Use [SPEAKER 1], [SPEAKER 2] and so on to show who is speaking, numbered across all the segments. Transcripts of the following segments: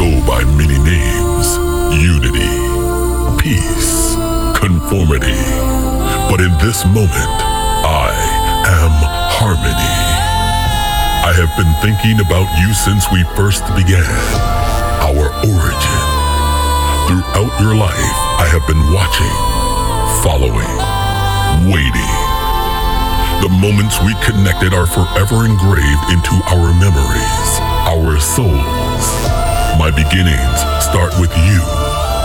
[SPEAKER 1] go by many names unity, peace, conformity. But in this moment, I am harmony. I have been thinking about you since we first began, our origin. Throughout your life, I have been watching, following, waiting. The moments we connected are forever engraved into our memories, our souls. My beginnings start with you,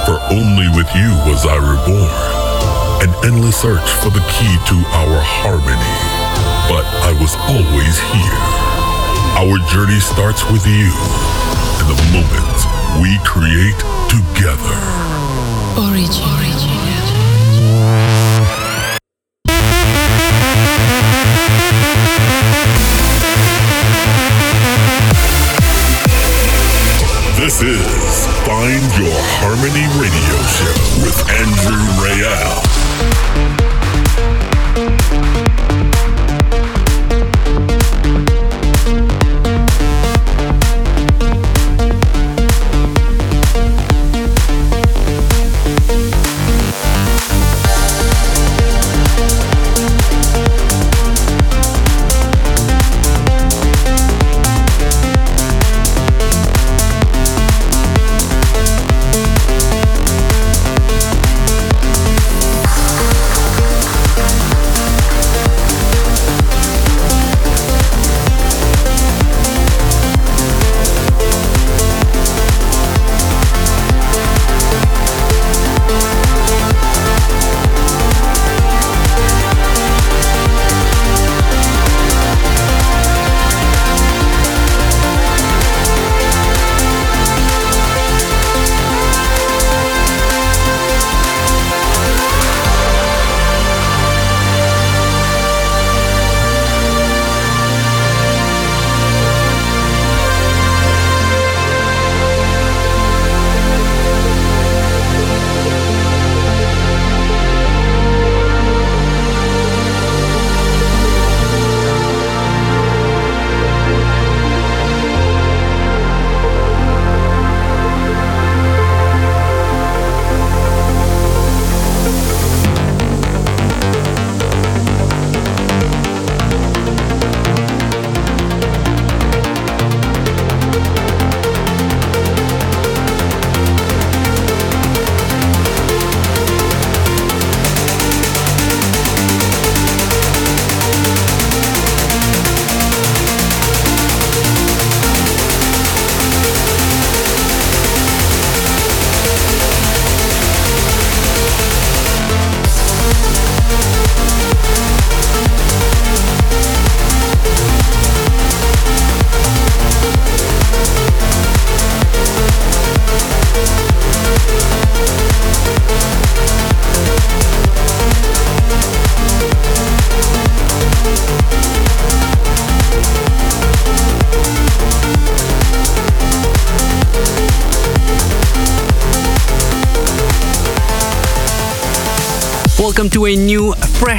[SPEAKER 1] for only with you was I reborn. An endless search for the key to our harmony, but I was always here. Our journey starts with you and the moments we create together.
[SPEAKER 2] Origin.
[SPEAKER 1] This is Find Your Harmony Radio Show with Andrew Rayel.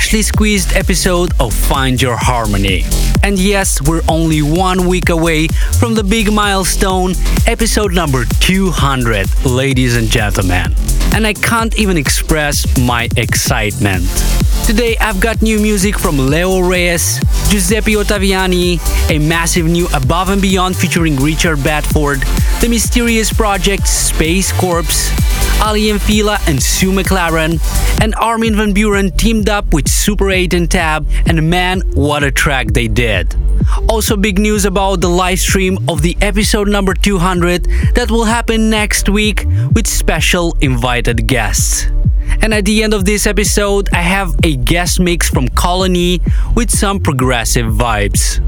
[SPEAKER 3] Freshly squeezed episode of Find Your Harmony. And yes, we're only one week away from the big milestone, episode number 200, ladies and gentlemen. And I can't even express my excitement. Today, I've got new music from Leo Reyes, Giuseppe Ottaviani, a massive new Above and Beyond featuring Richard Bedford, the mysterious project Space Corps, Aly and Fila and Sue McLaren, and Armin van Buuren teamed up with Super 8 and Tab, and man, what a track they did. Also, big news about the live stream of the episode number 200 that will happen next week with special invited guests. And at the end of this episode, I have a guest mix from Colony with some progressive vibes.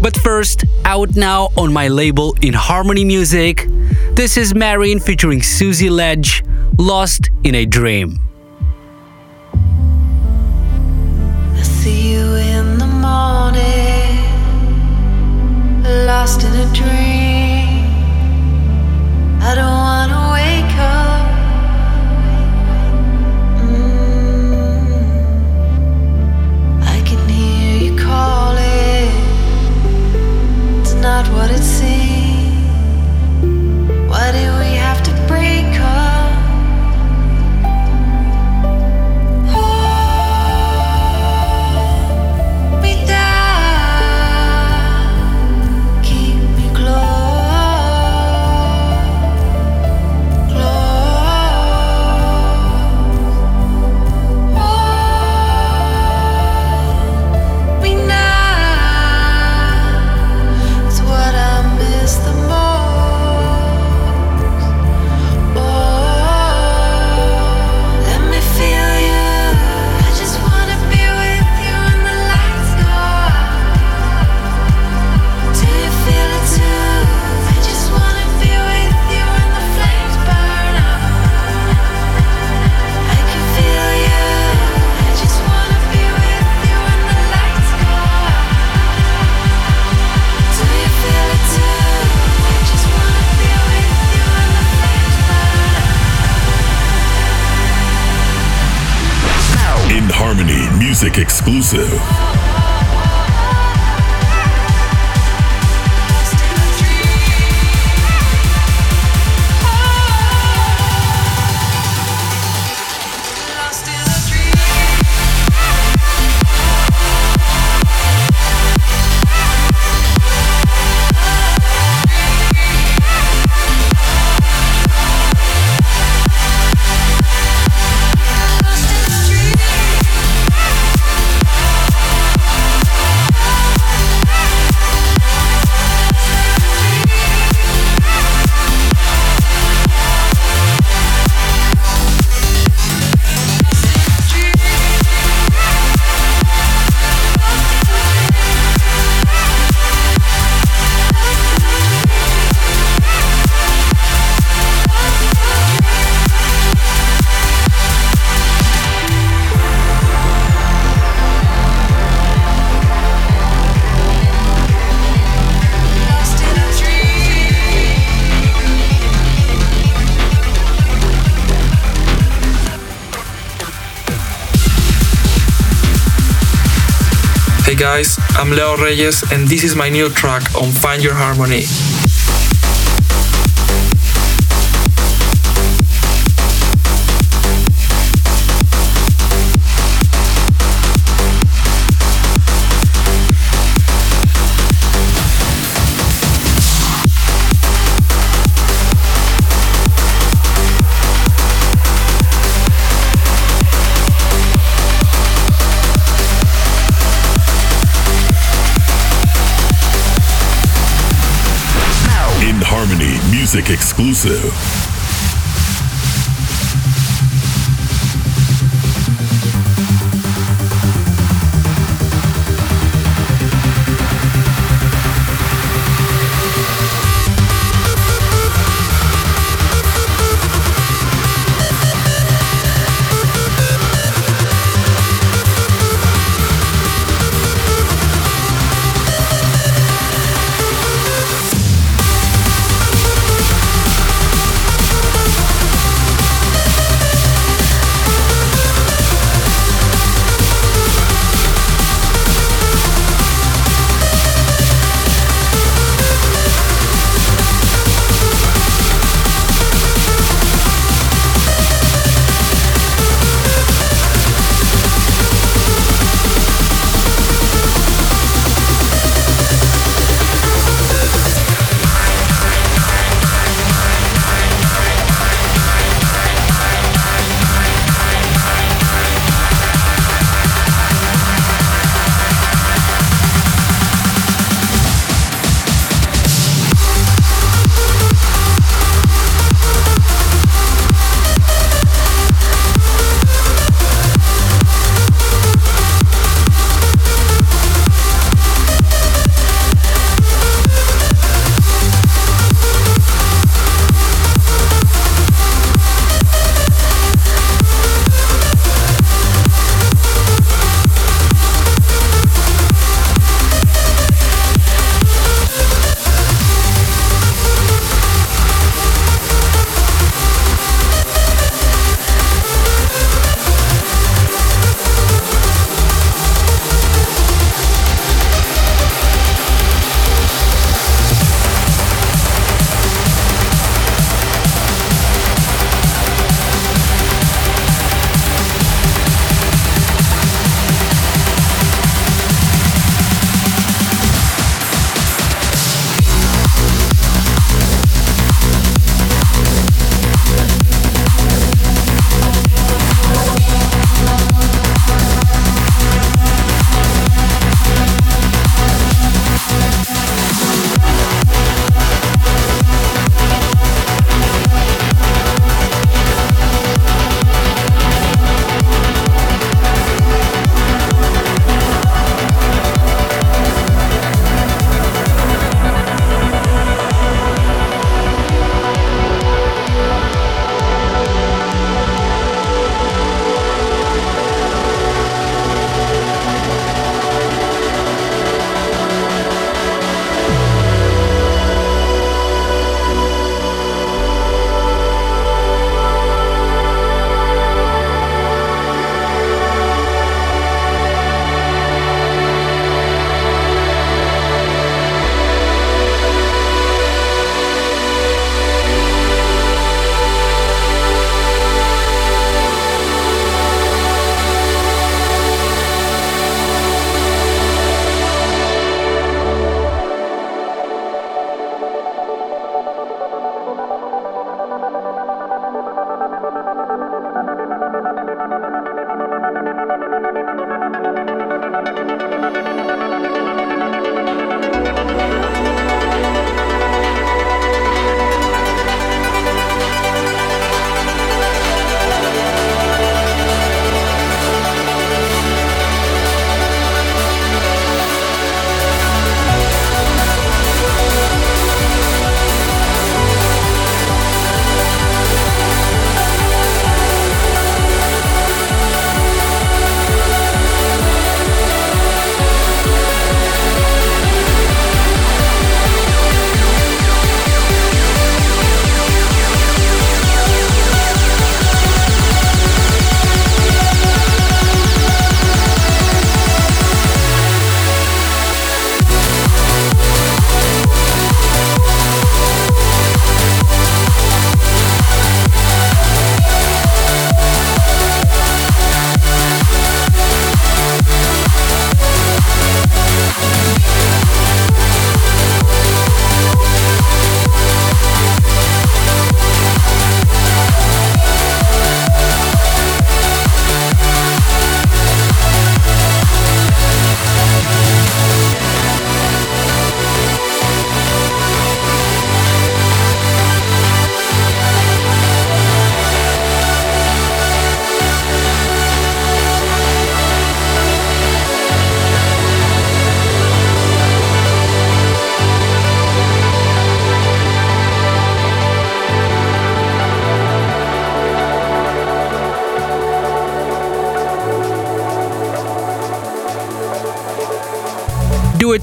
[SPEAKER 3] But first, out now on my label In Harmony Music, this is Marion featuring Susie Ledge, Lost in a Dream.
[SPEAKER 4] I see you in the morning, lost in a dream. I don't wanna wake up. Mm. I can hear you calling. It's not what it seems. Why do we?
[SPEAKER 1] Music exclusive.
[SPEAKER 2] Guys, I'm Leo Reyes and this is my new track on Find Your Harmony.
[SPEAKER 1] Music exclusive.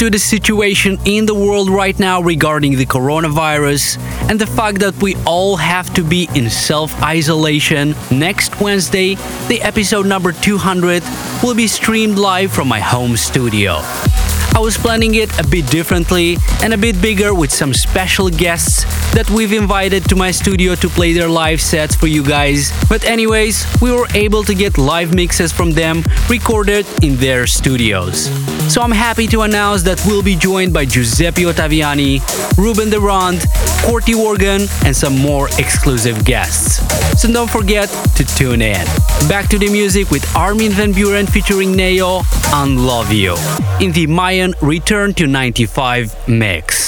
[SPEAKER 5] To the situation in the world right now regarding the coronavirus and the fact that we all have to be in self isolation, next Wednesday, the episode number 200 will be streamed live from my home studio. I was planning it a bit differently and a bit bigger with some special guests that we've invited to my studio to play their live sets for you guys. But, anyways, we were able to get live mixes from them recorded in their studios. So, I'm happy to announce that we'll be joined by Giuseppe Ottaviani, Ruben de Ronde, Corti Organ, and some more exclusive guests. So, don't forget to tune in. Back to the music with Armin van Buuren featuring Neo and Love You in the Mayan Return to 95 mix.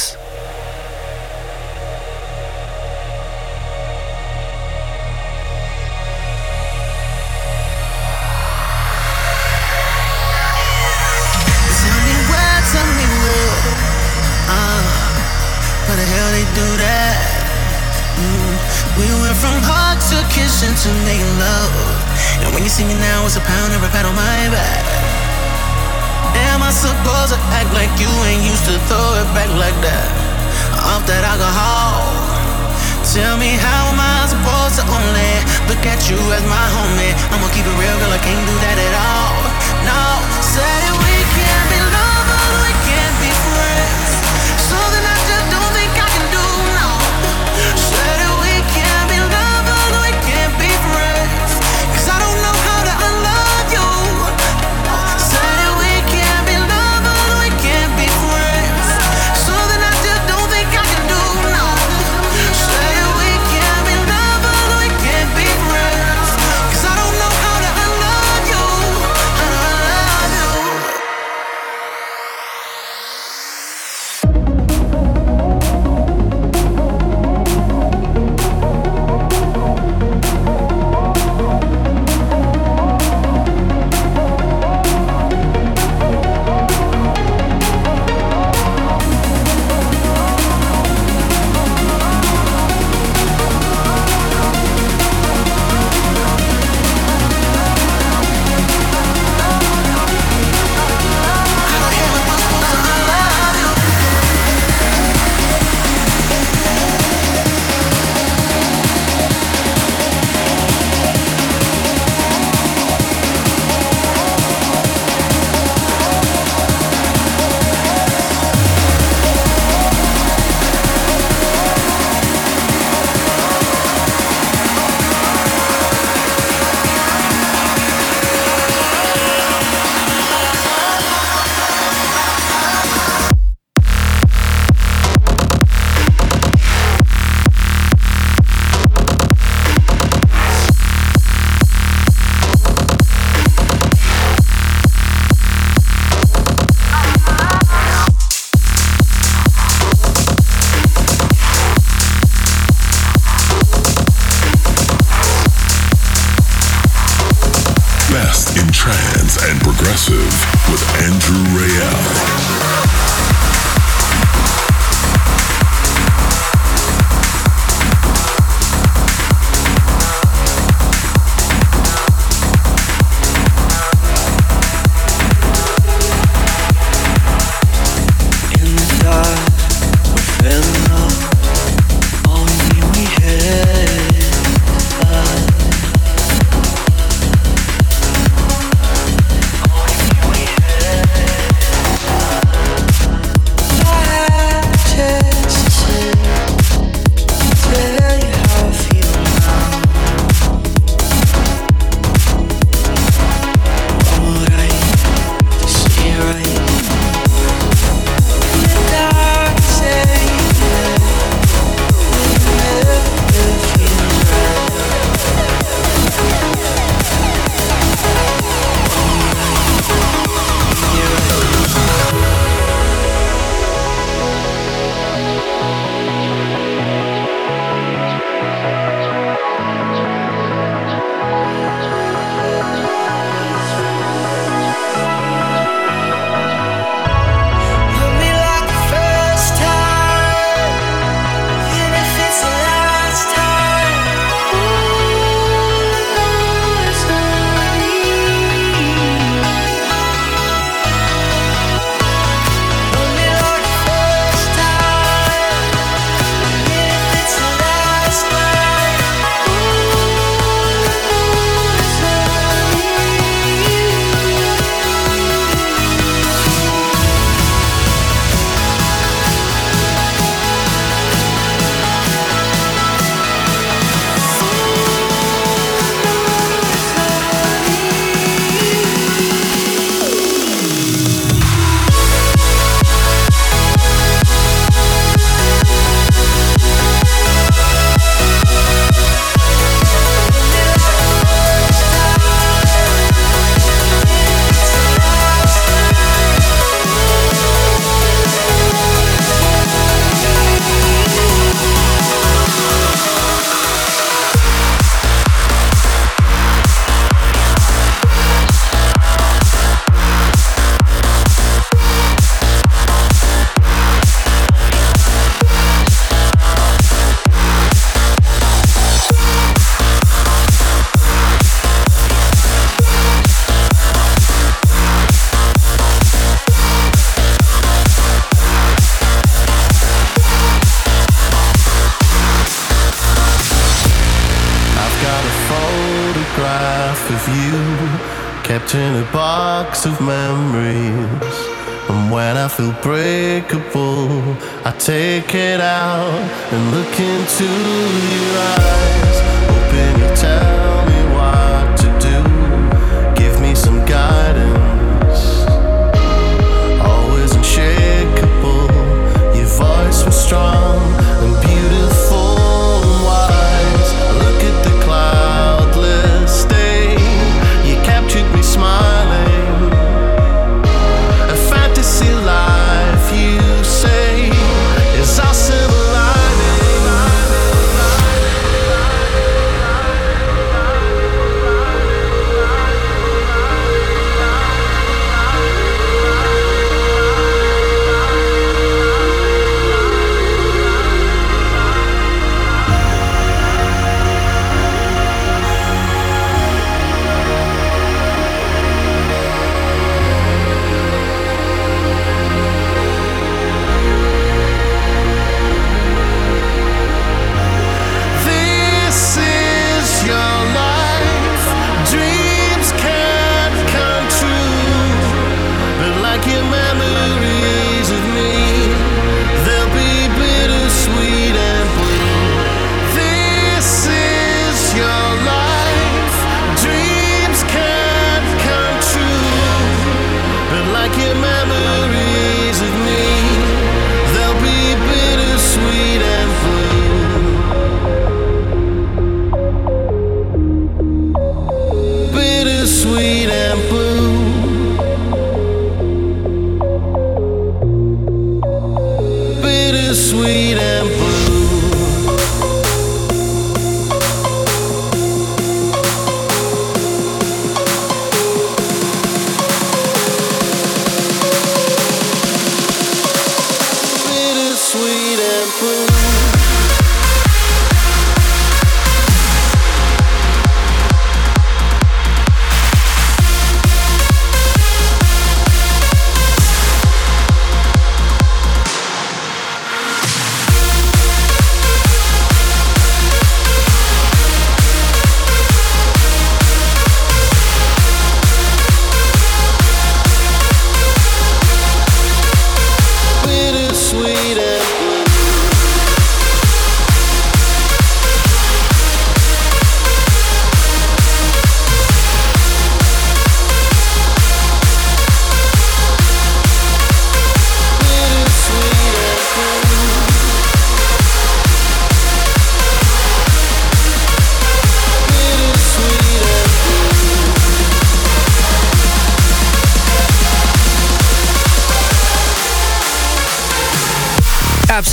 [SPEAKER 6] Take it out and look into your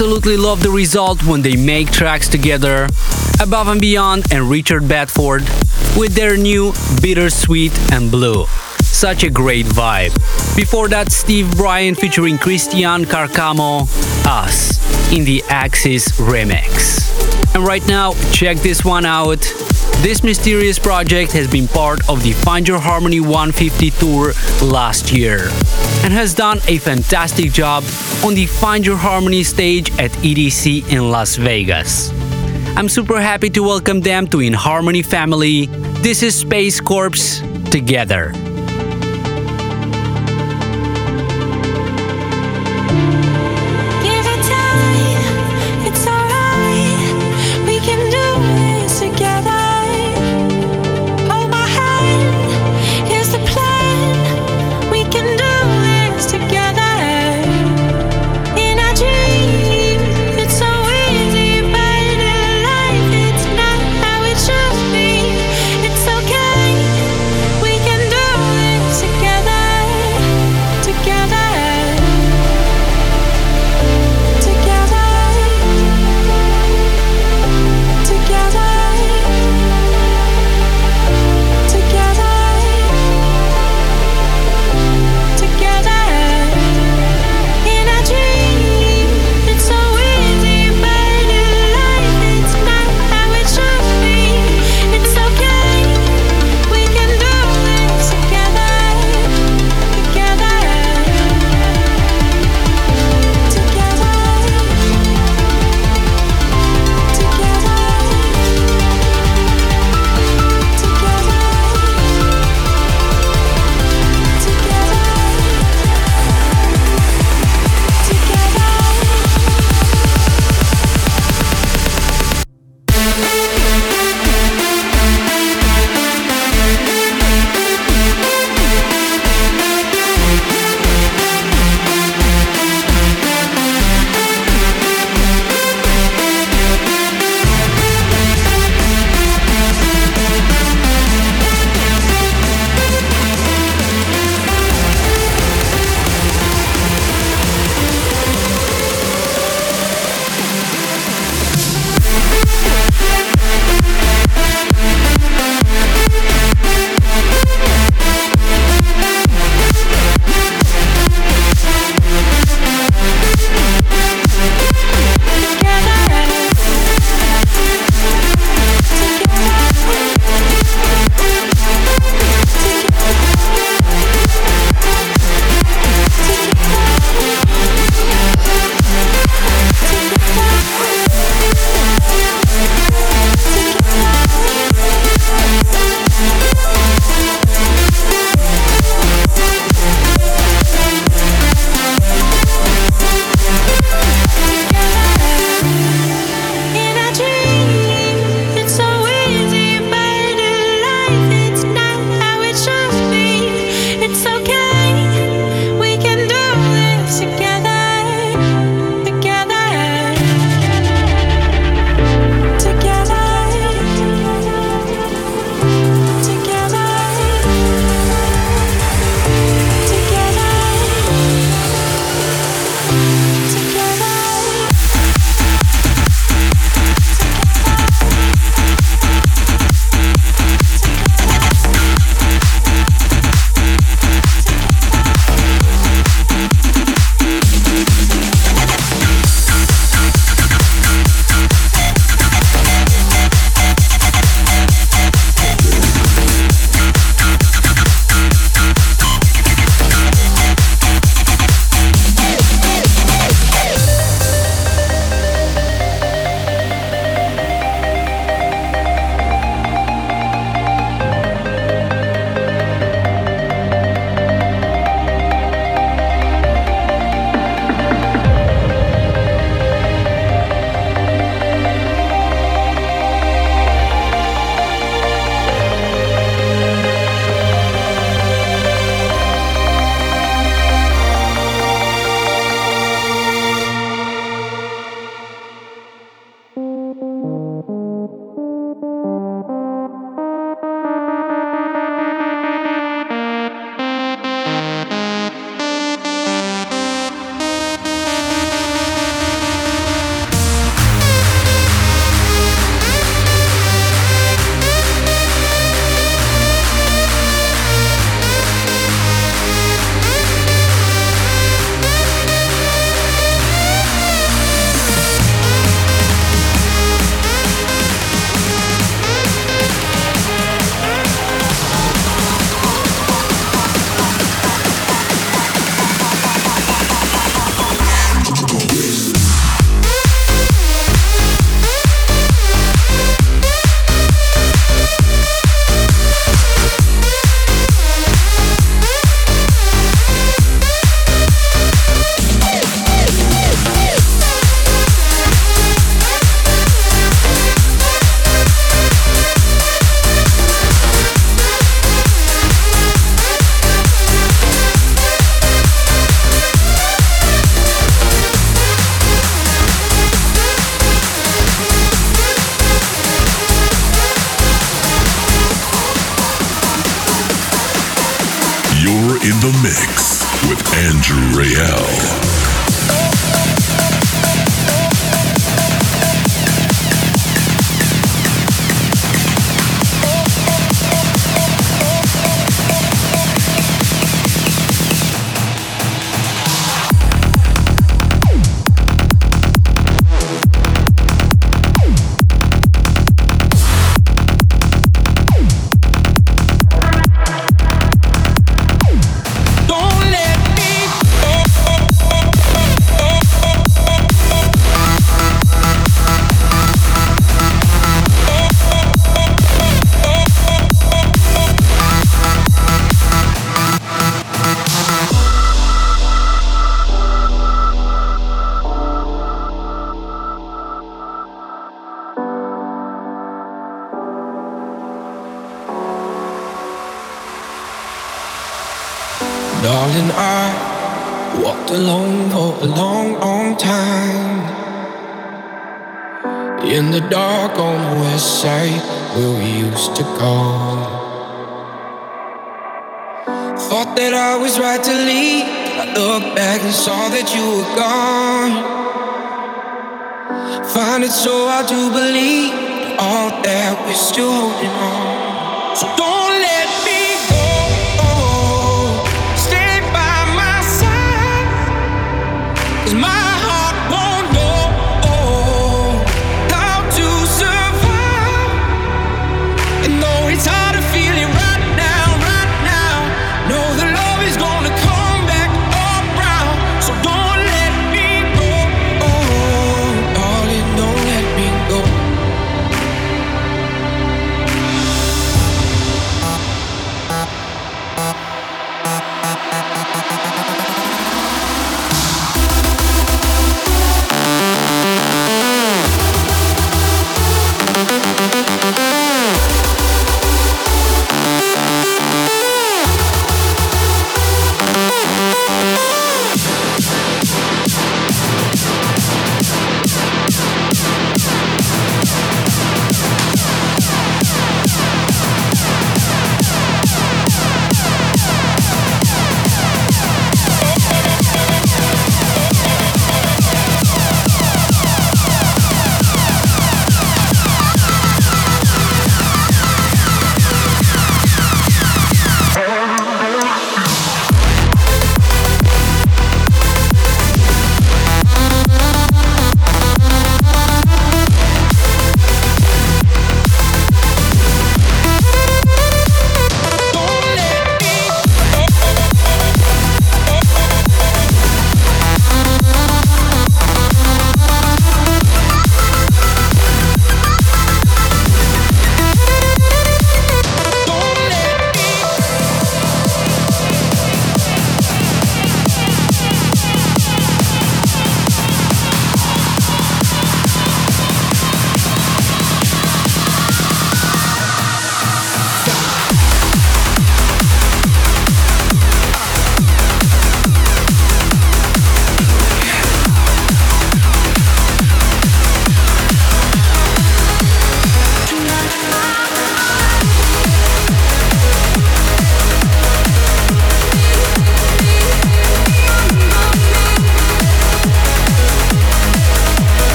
[SPEAKER 3] Absolutely love the result when they make tracks together. Above and Beyond and Richard Bedford with their new Bittersweet and Blue. Such a great vibe. Before that, Steve Brian featuring Christian Carcamo, Us, in the Axis remix. And right now, check this one out. This mysterious project has been part of the Find Your Harmony 150 tour last year and has done a fantastic job on the Find Your Harmony stage at EDC in Las Vegas. I'm super happy to welcome them to In Harmony family. This is Space Corps together.
[SPEAKER 7] Darling, I walked alone for a long, long time. In the dark on the west side where we used to go. Thought that I was right to leave. I looked back and saw that you were gone. Find it so
[SPEAKER 8] hard to believe all that we're still holding on.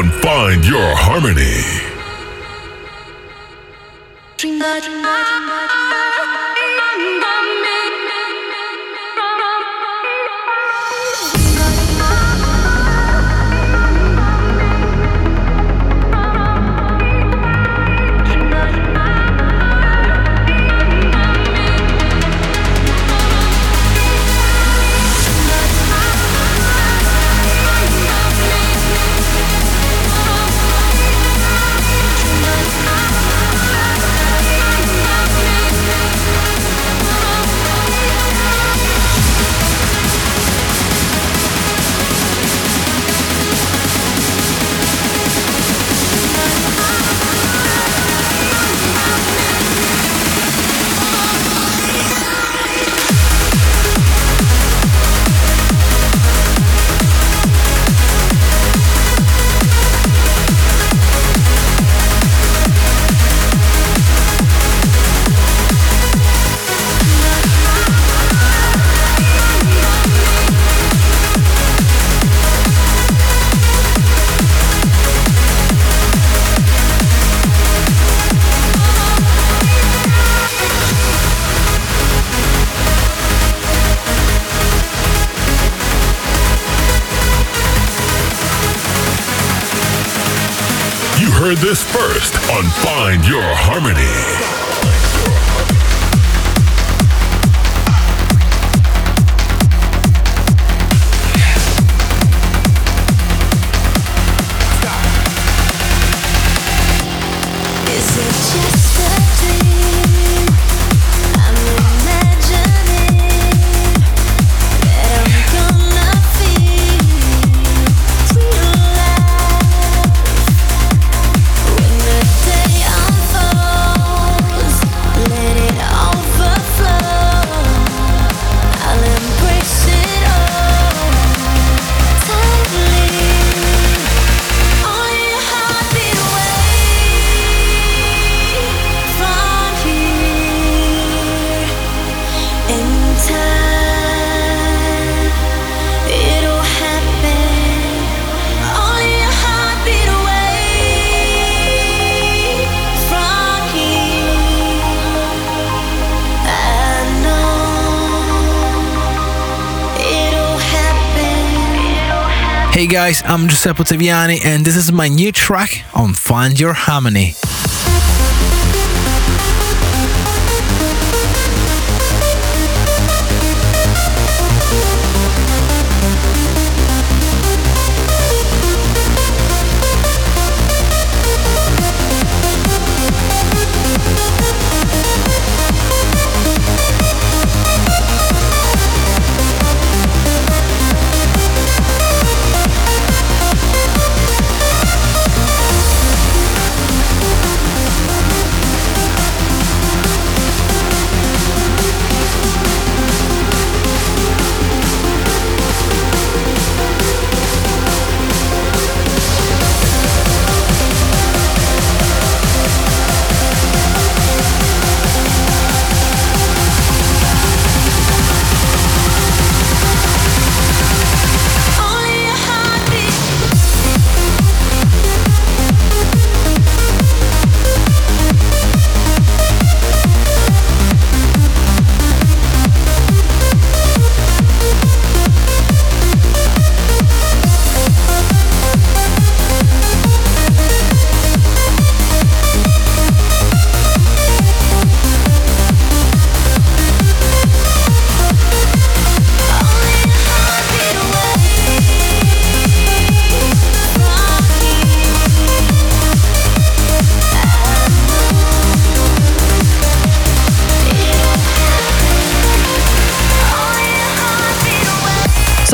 [SPEAKER 9] Down. Guys, I'm Giuseppe Ottaviani and this is my new track on Find Your Harmony.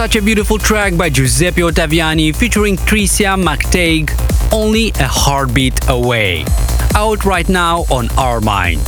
[SPEAKER 9] Such a beautiful track by Giuseppe Ottaviani featuring Tricia McTeague, Only a Heartbeat Away. Out right now on Armind.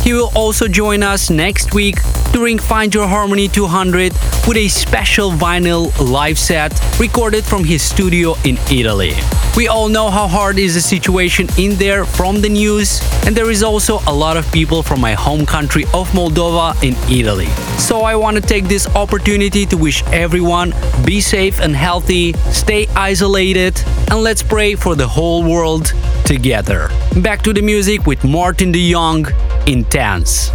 [SPEAKER 9] He will also join us next week during Find Your Harmony 200 with a special vinyl live set recorded from his studio in Italy. We all know how hard is the situation in there from the news, and there is also a lot of people from my home country of Moldova in Italy. So I want to take this opportunity to wish everyone be safe and healthy, stay isolated, and let's pray for the whole world together. Back to the music with Martin de Jong intense.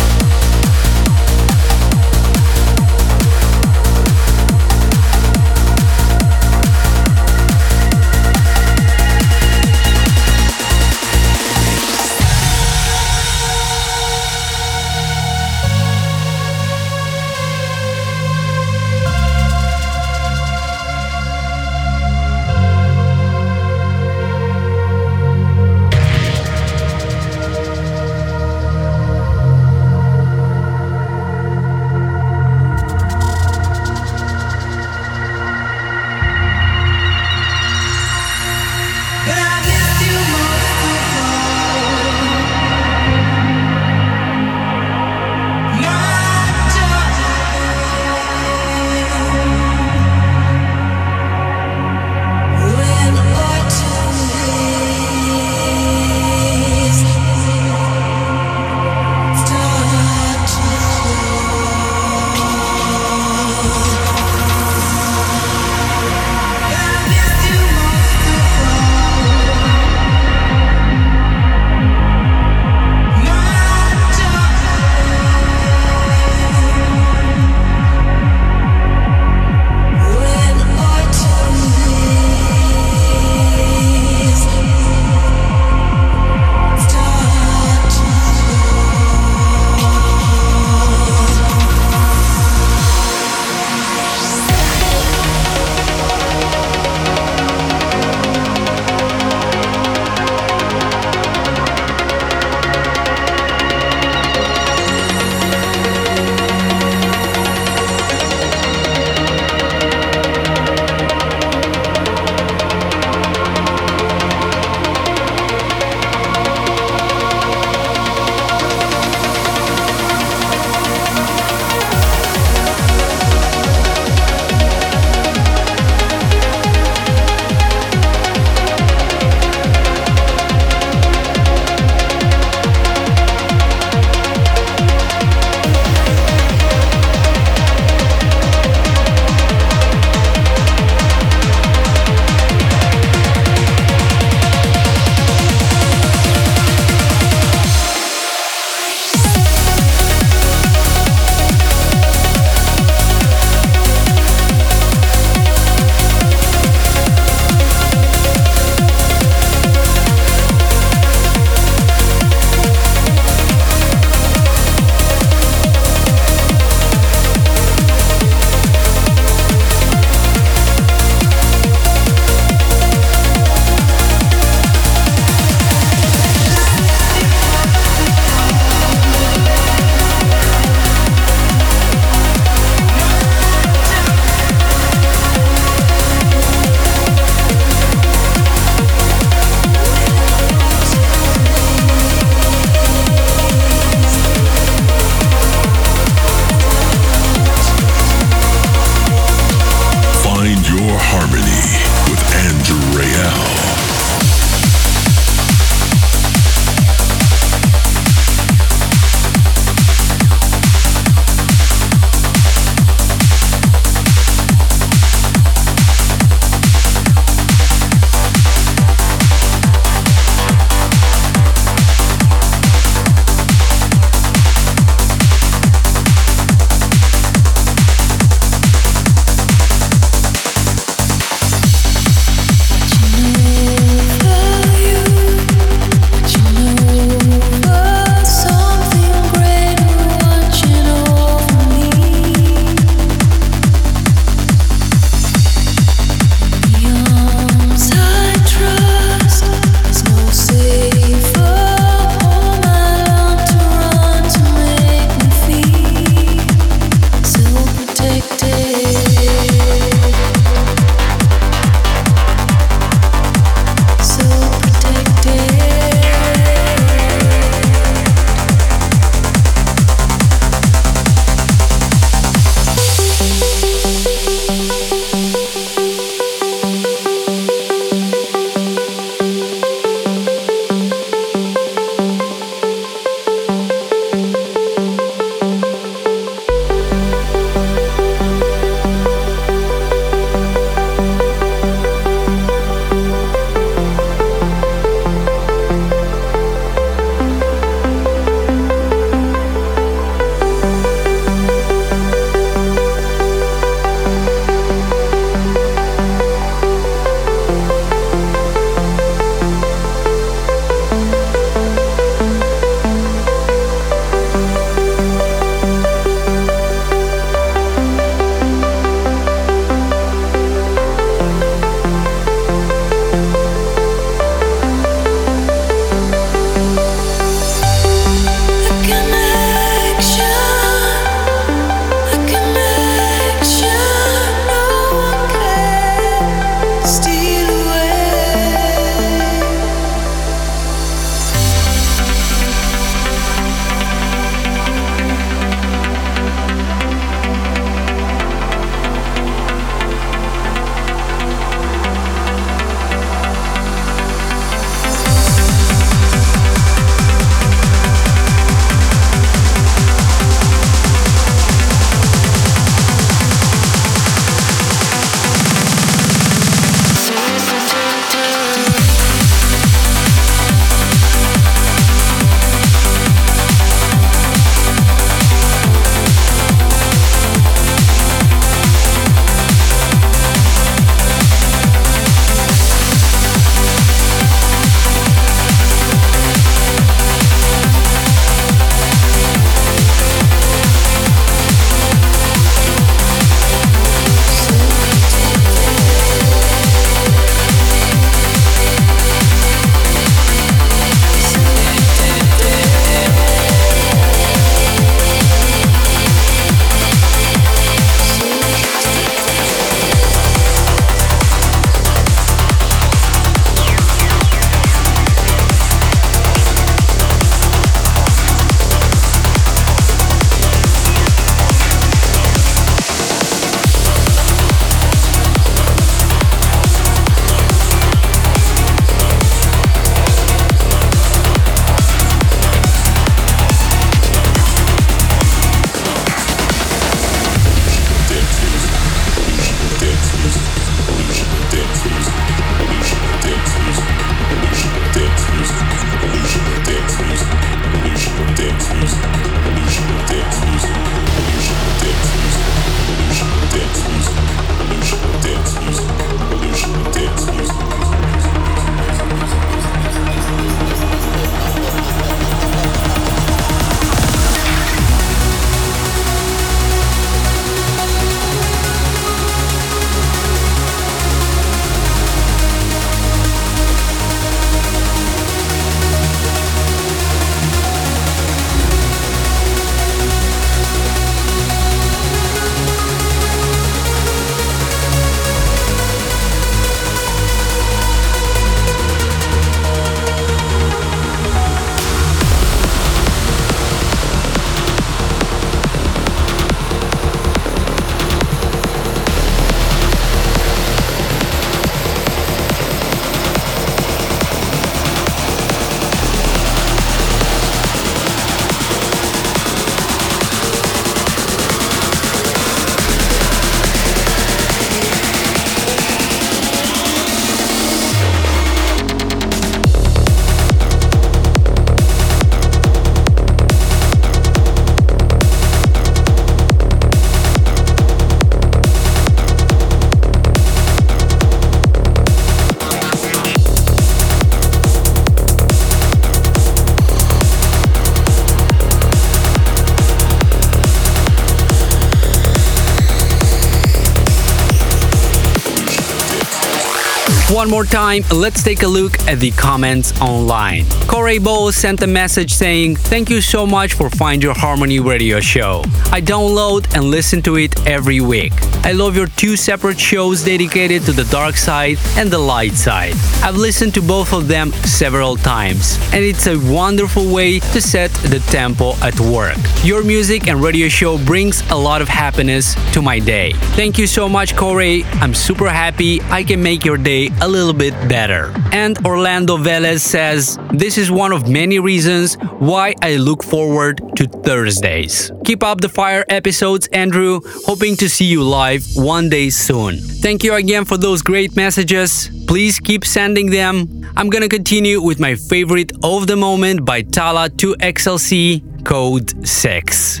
[SPEAKER 3] One more time, let's take a look at the comments online. Corey Bow sent a message saying, Thank you so much for Find Your Harmony radio show. I download and listen to it every week. I love your two separate shows dedicated to the dark side and the light side. I've listened to both of them several times, and it's a wonderful way to set the tempo at work. Your music and radio show brings a lot of happiness to my day. Thank you so much, Corey. I'm super happy I can make your day a little bit better. And Orlando Velez says, This is one of many reasons why I look forward to Thursdays. Keep up the fire episodes, Andrew. Hoping to see you live one day soon. Thank you again for those great messages. Please keep sending them. I'm gonna continue with my favorite of the moment by Talla 2XLC Code 6.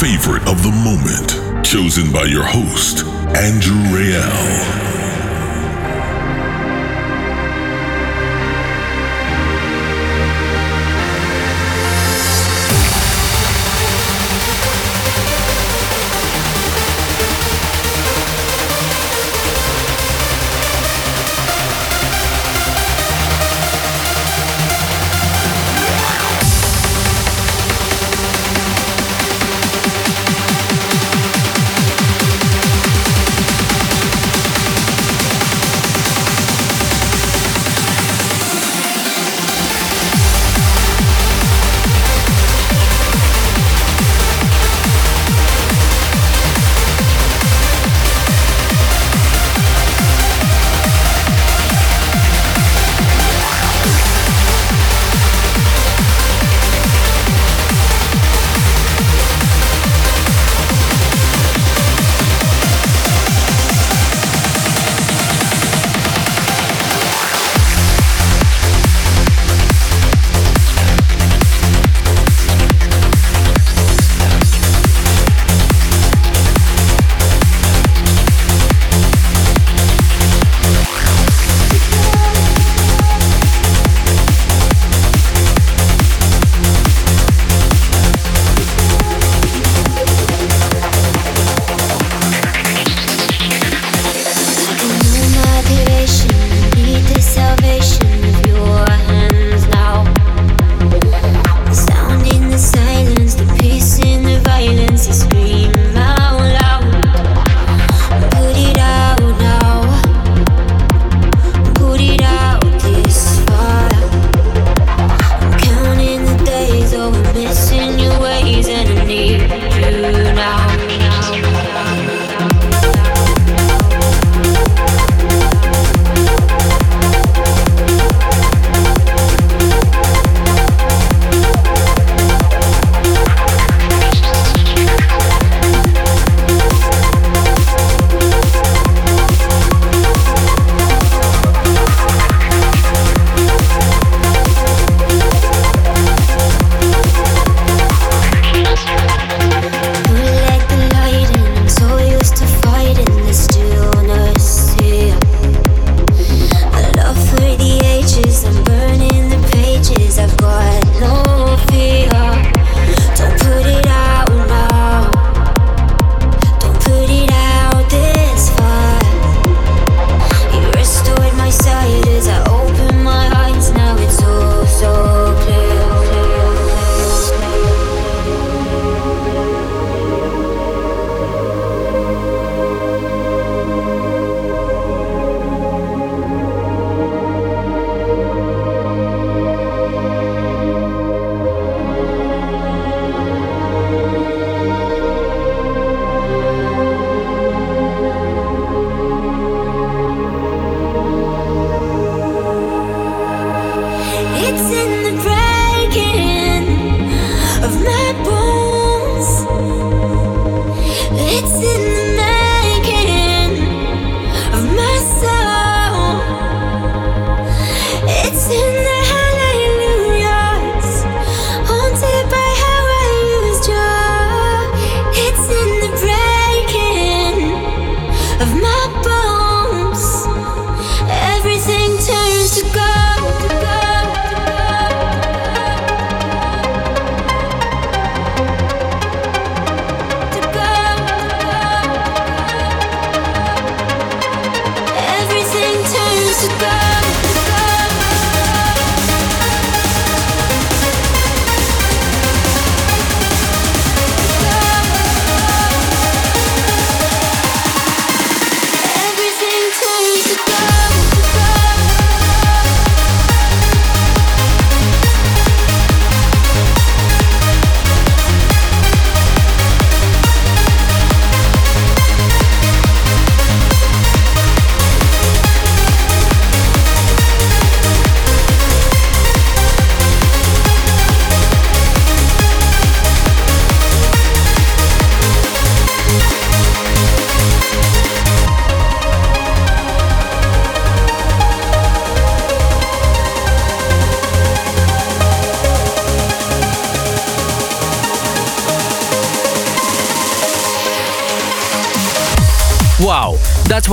[SPEAKER 9] Favorite of the moment, chosen by your host, Andrew Rayel.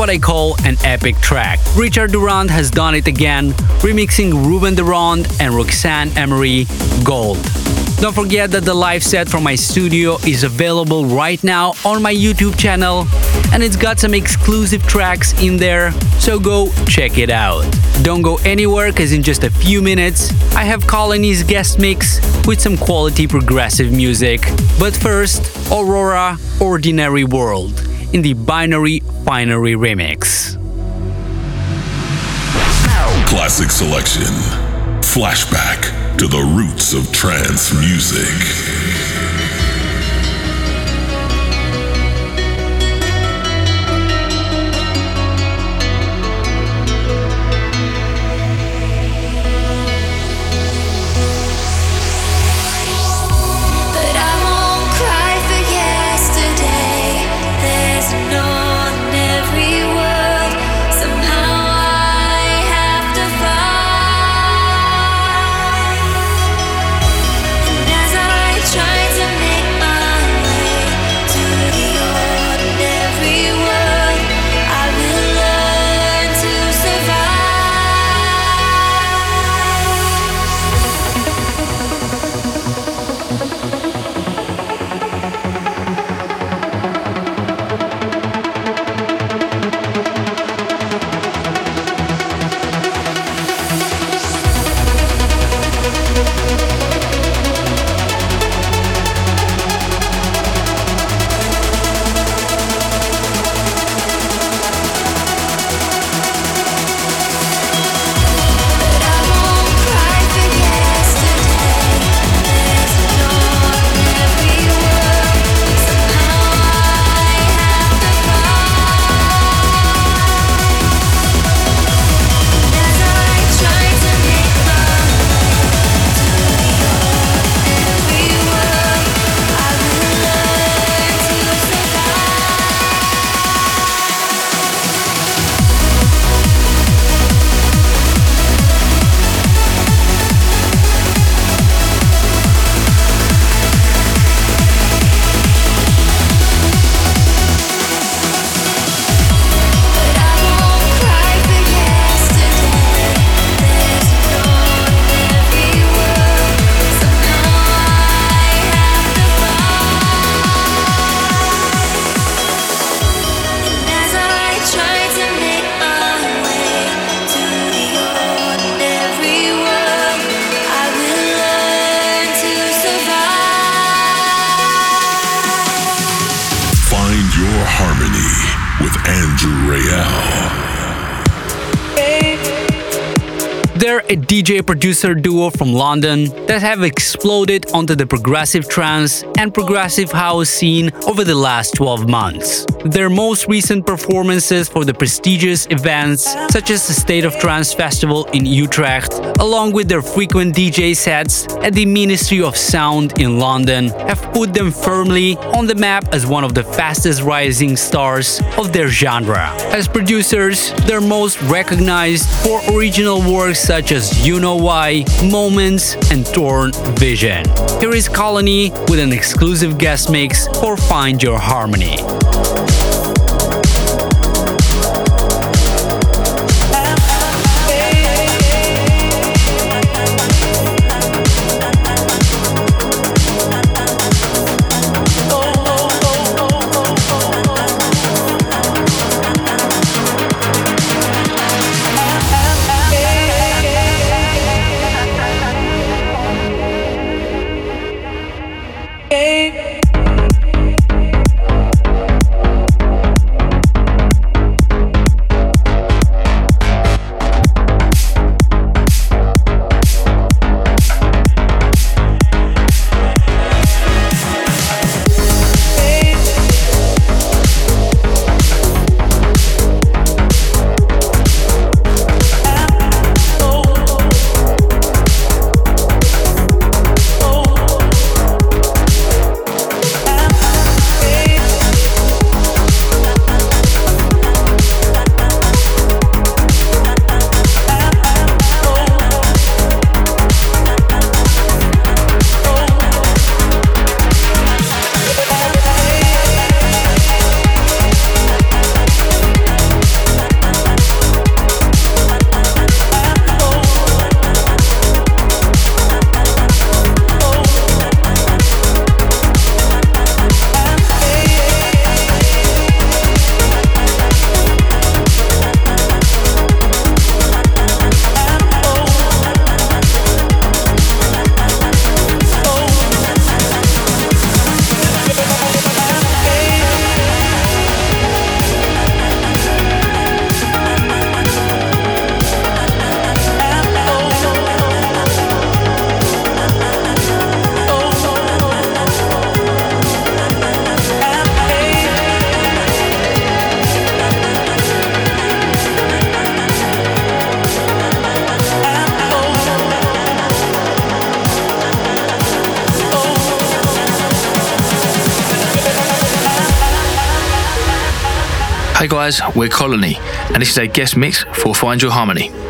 [SPEAKER 3] What I call an epic track. Richard Durand has done it again, remixing Ruben de Ronde and Roxanne Emery Gold. Don't forget that the live set from my studio is available right now on my YouTube channel and it's got some exclusive tracks in there, so go check it out. Don't go anywhere because in just a few minutes I have Colony's guest mix with some quality progressive music. But first, Aurora Ordinary World in the Binary Finary remix.
[SPEAKER 9] Classic selection. Flashback to the roots of trance music.
[SPEAKER 3] DJ producer duo from London that have exploded onto the progressive trance and progressive house scene over the last 12 months. Their most recent performances for the prestigious events, such as the State of Trance Festival in Utrecht, along with their frequent DJ sets at the Ministry of Sound in London, have put them firmly on the map as one of the fastest rising stars of their genre. As producers, they're most recognized for original works such as You Know Why, Moments, and Torn Vision. Here is Colony with an exclusive guest mix for Find Your Harmony.
[SPEAKER 10] Guys, we're Colony, and this is a guest mix for Find Your Harmony.
[SPEAKER 9] Harmony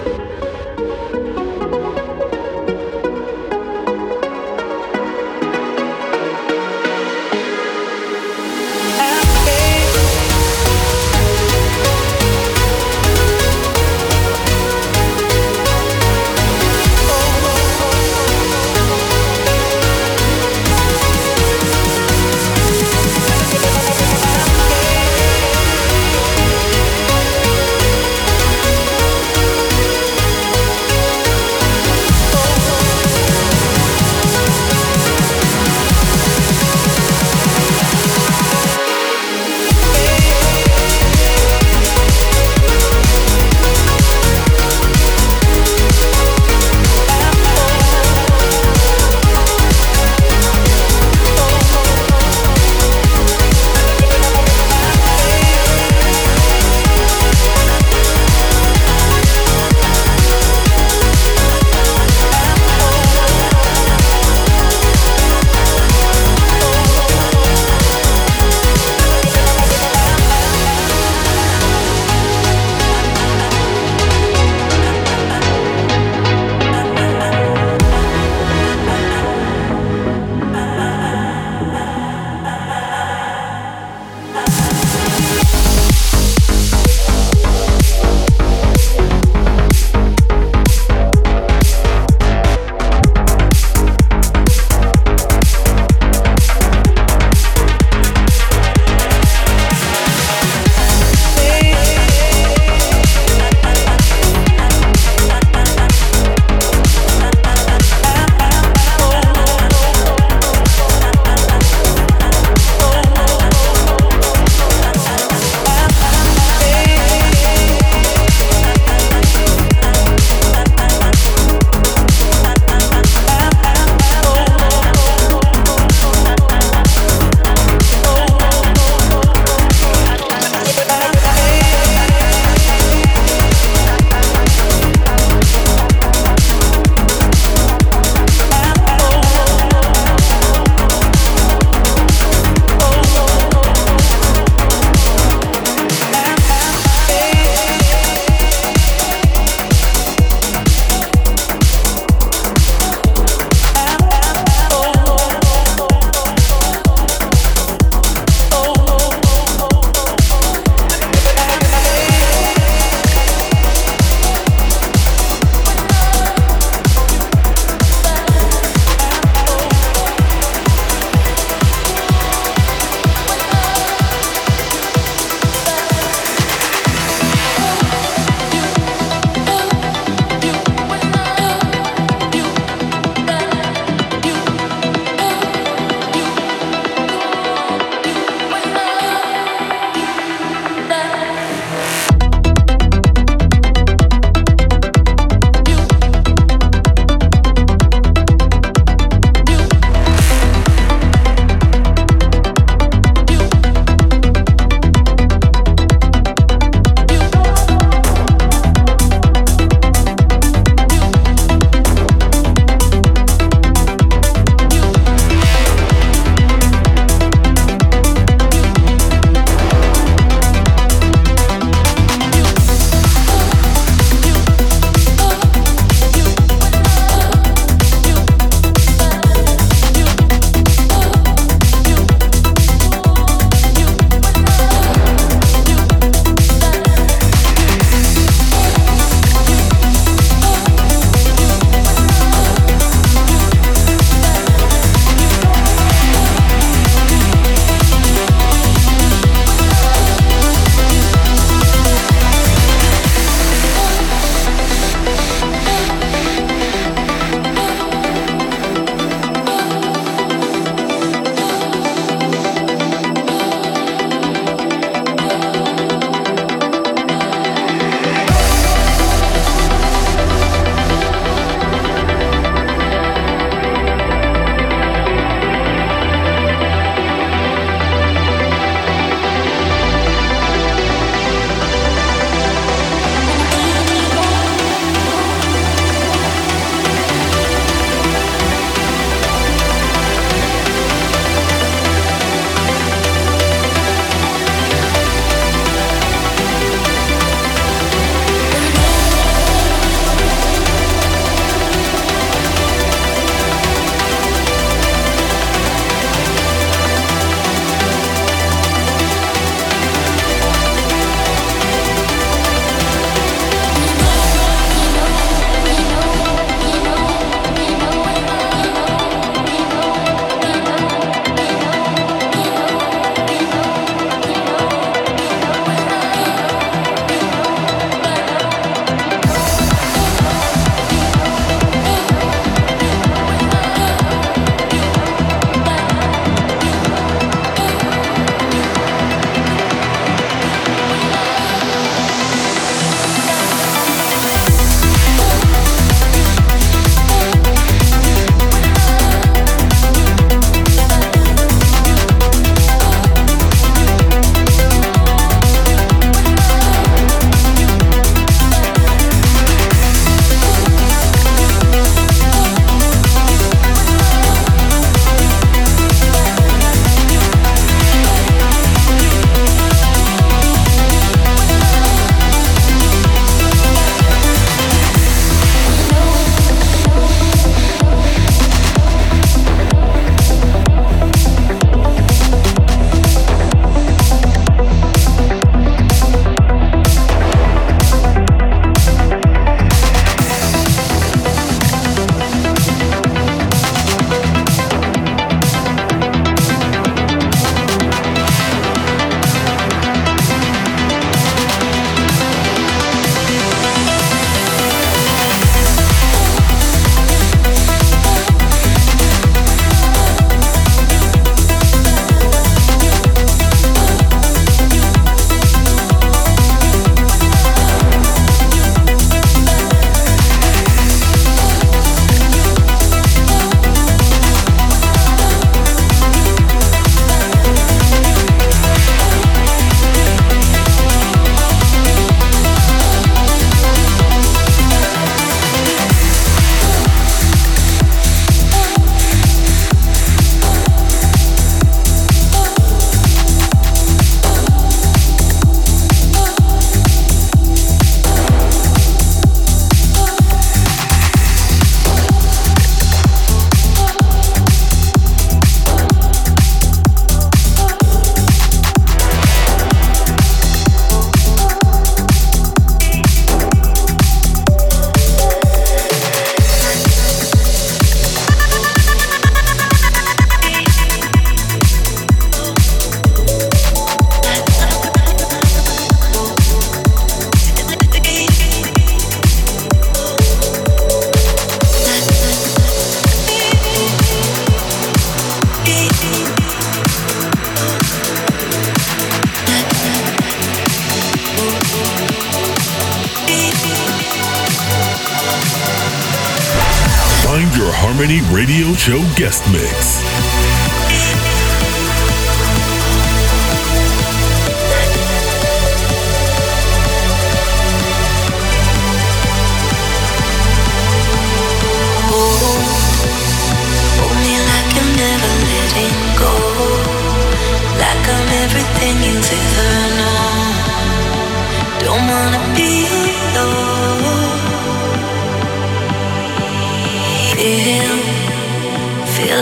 [SPEAKER 9] Mix.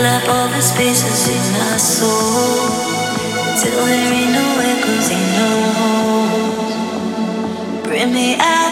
[SPEAKER 9] Guest the
[SPEAKER 11] spaces in my soul till there ain't no echoes in no holes. Bring me out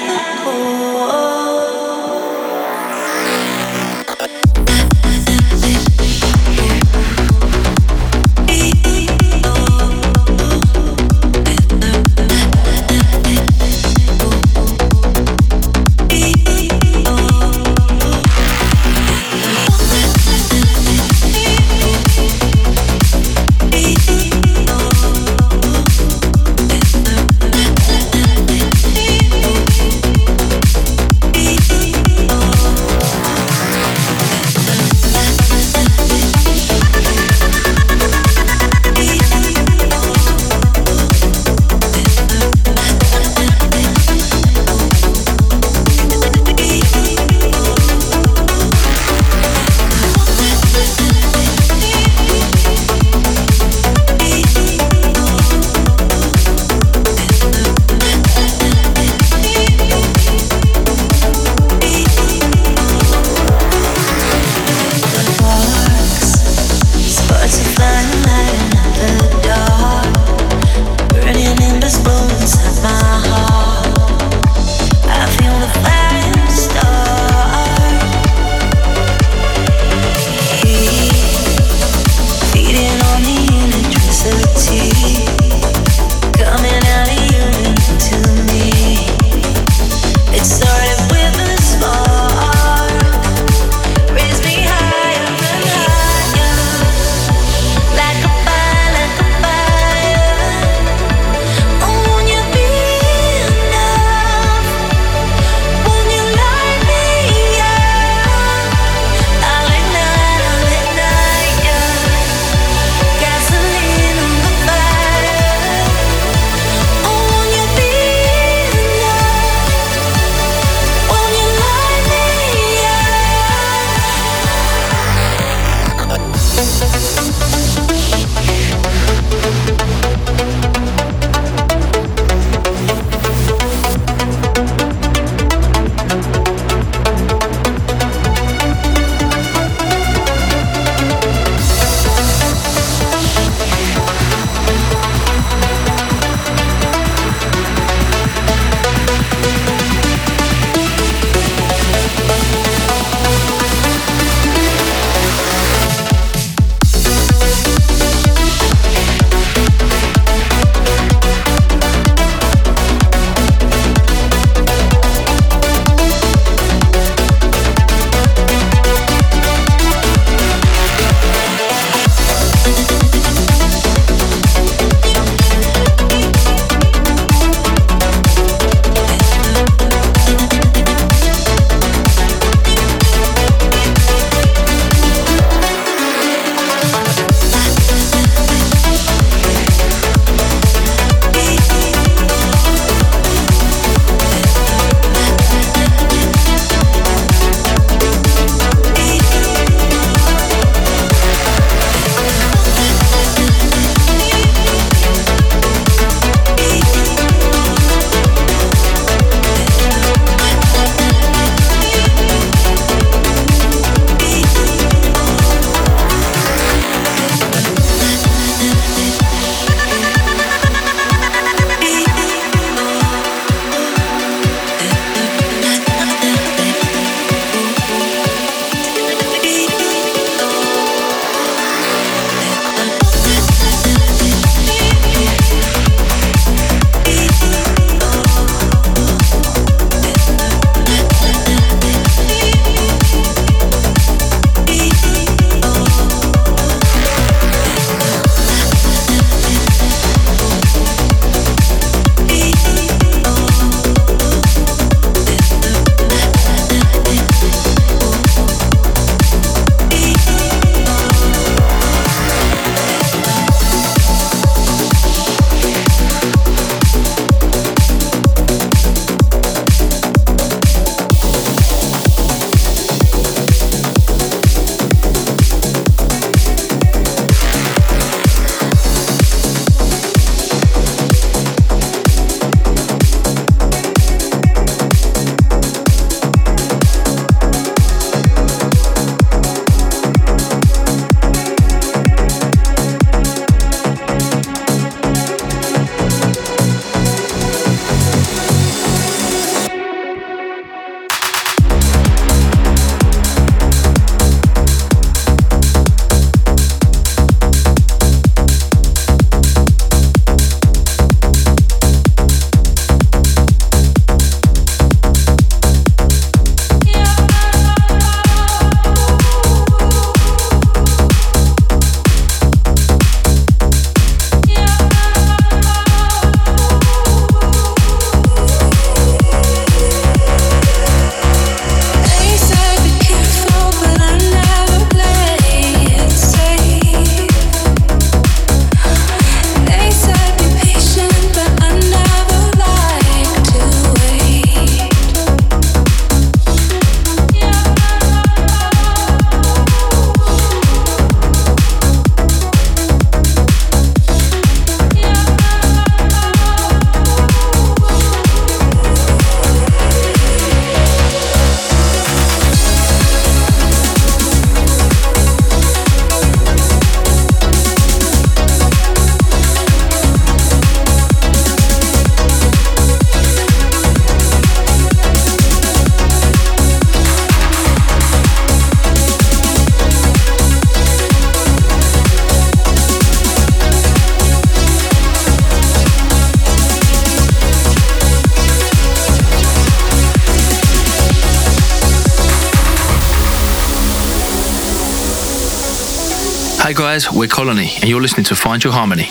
[SPEAKER 9] guys, we're Colony, and you're listening to Find Your Harmony.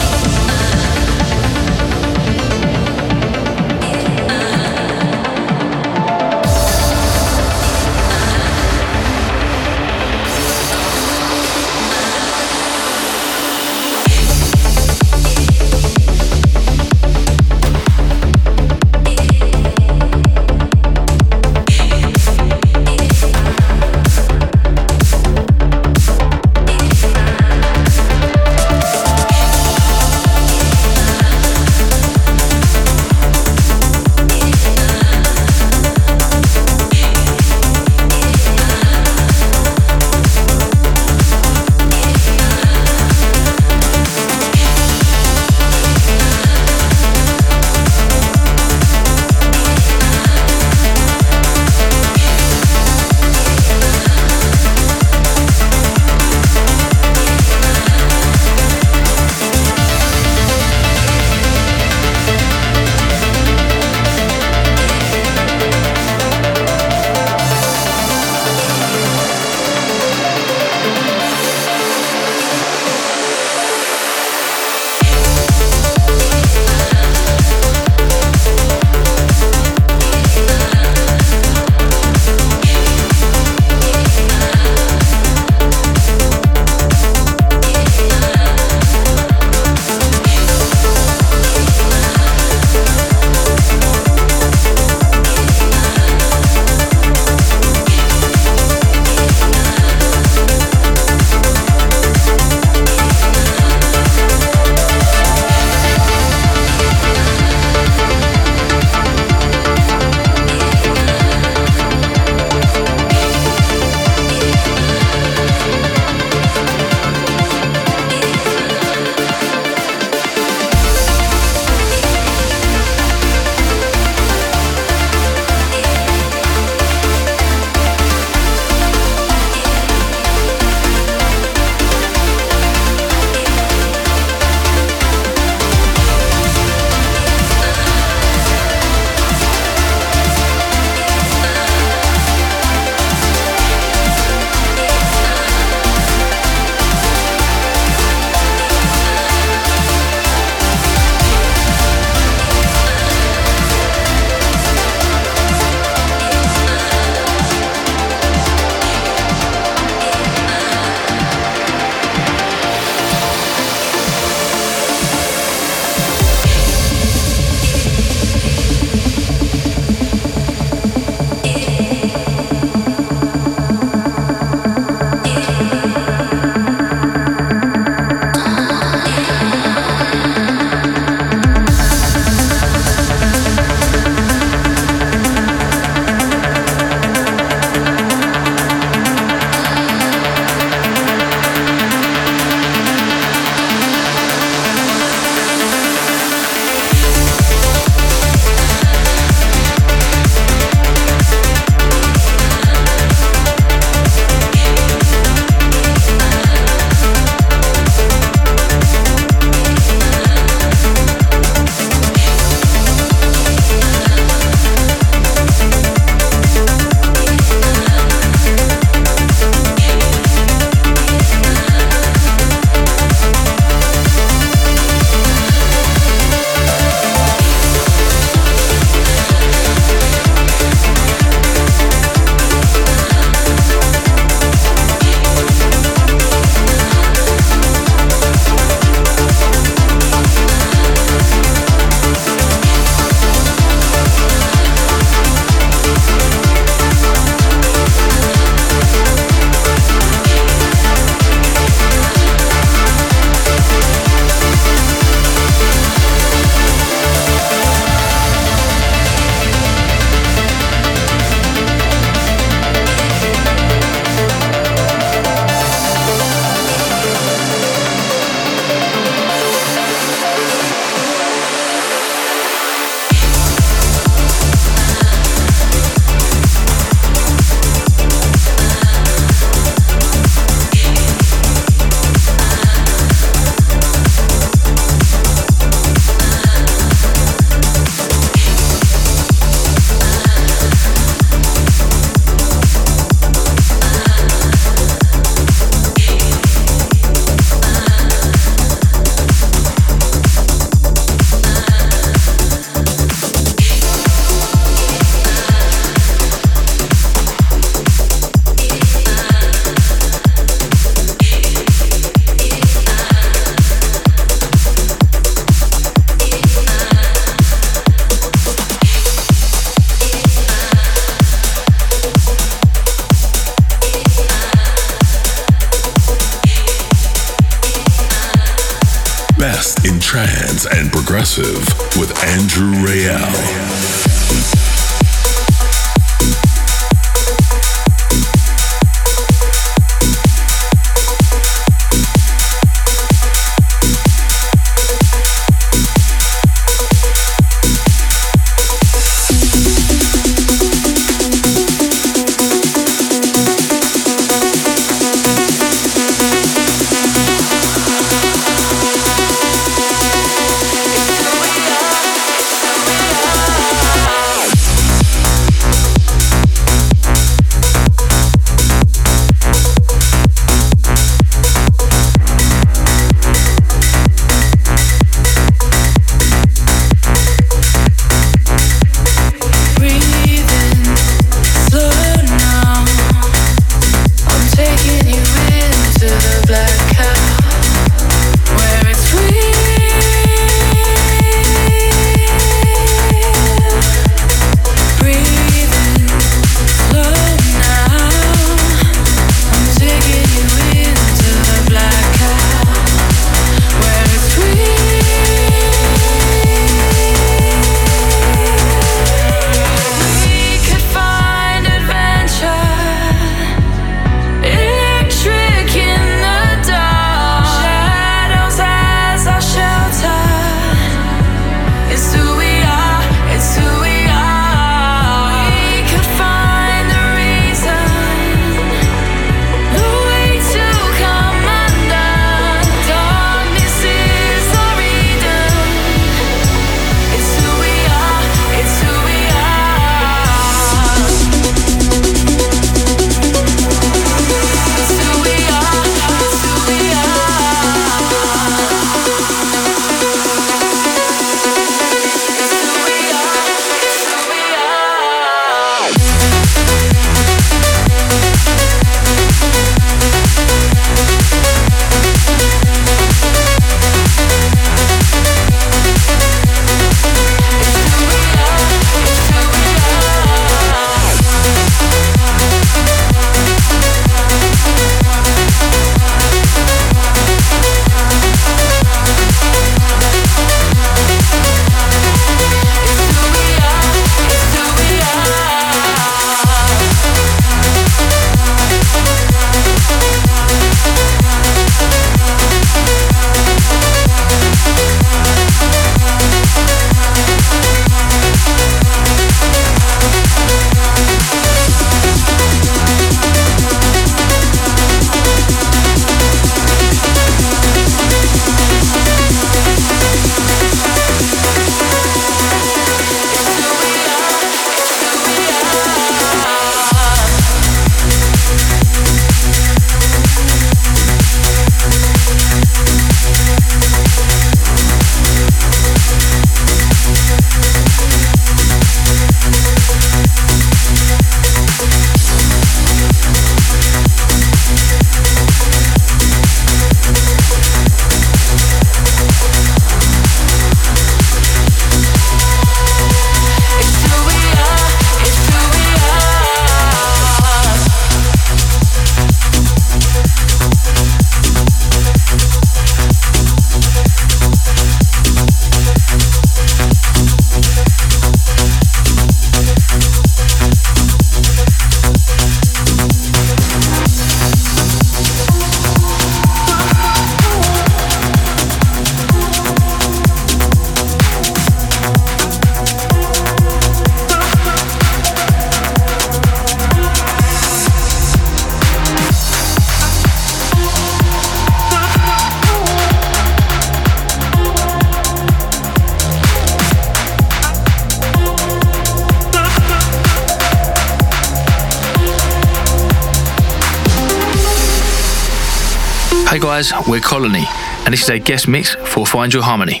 [SPEAKER 10] Guys, we're Colony, and this is a guest mix for Find Your Harmony.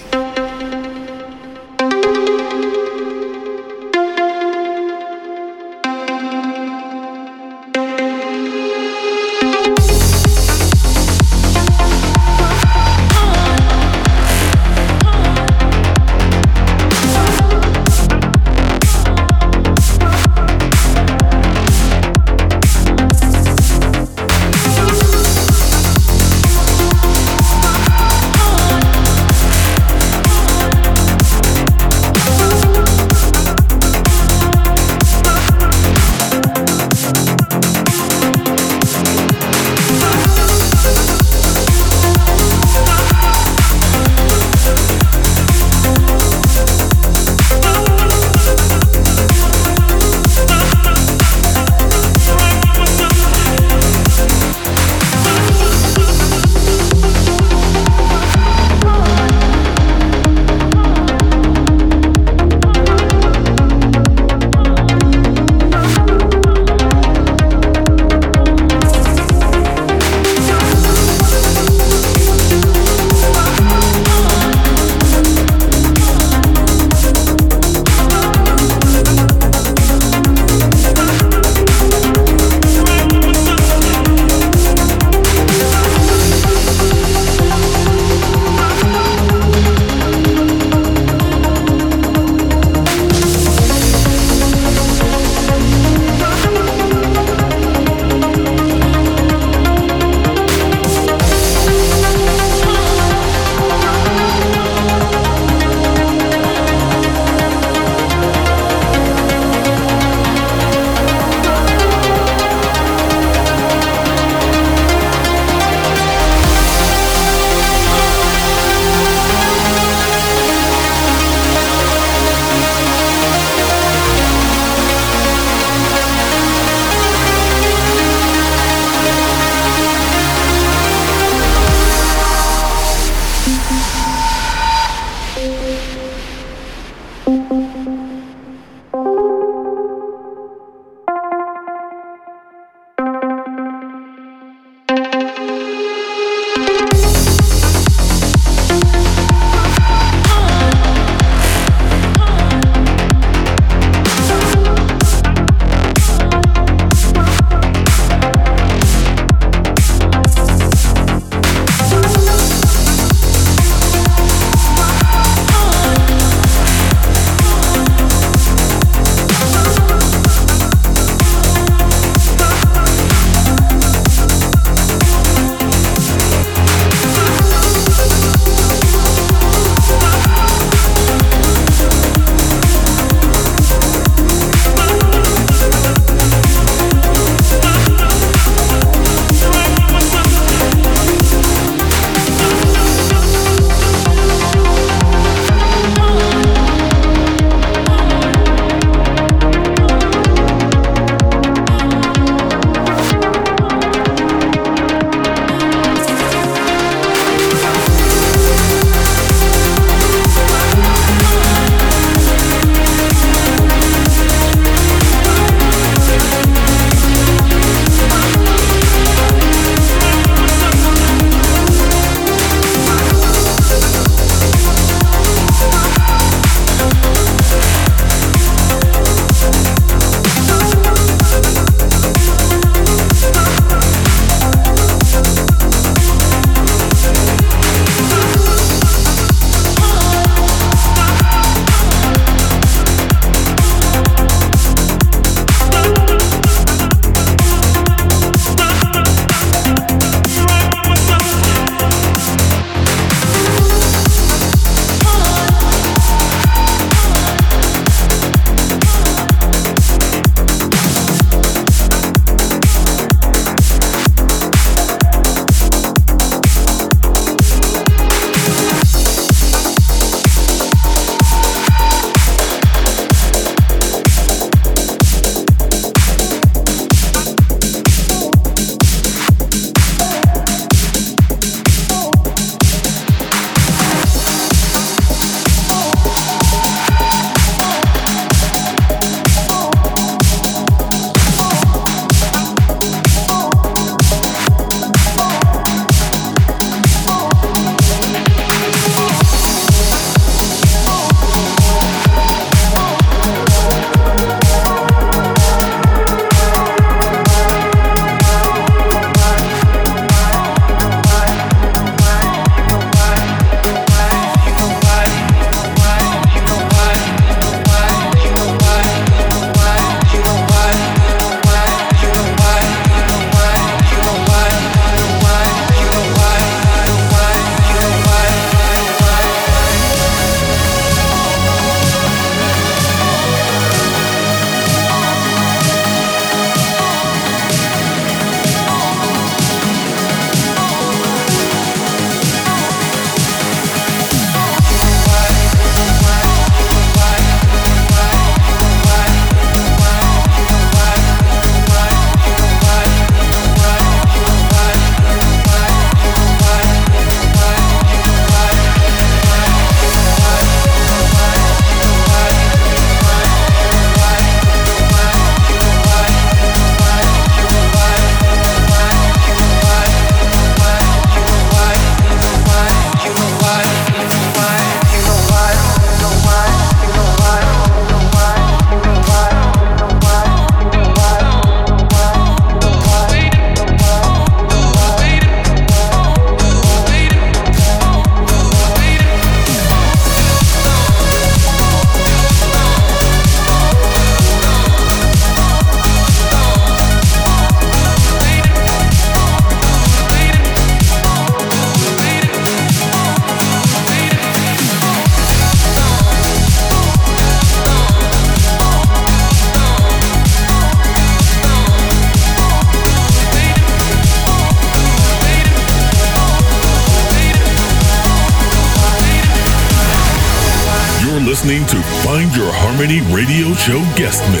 [SPEAKER 1] Show guest mix.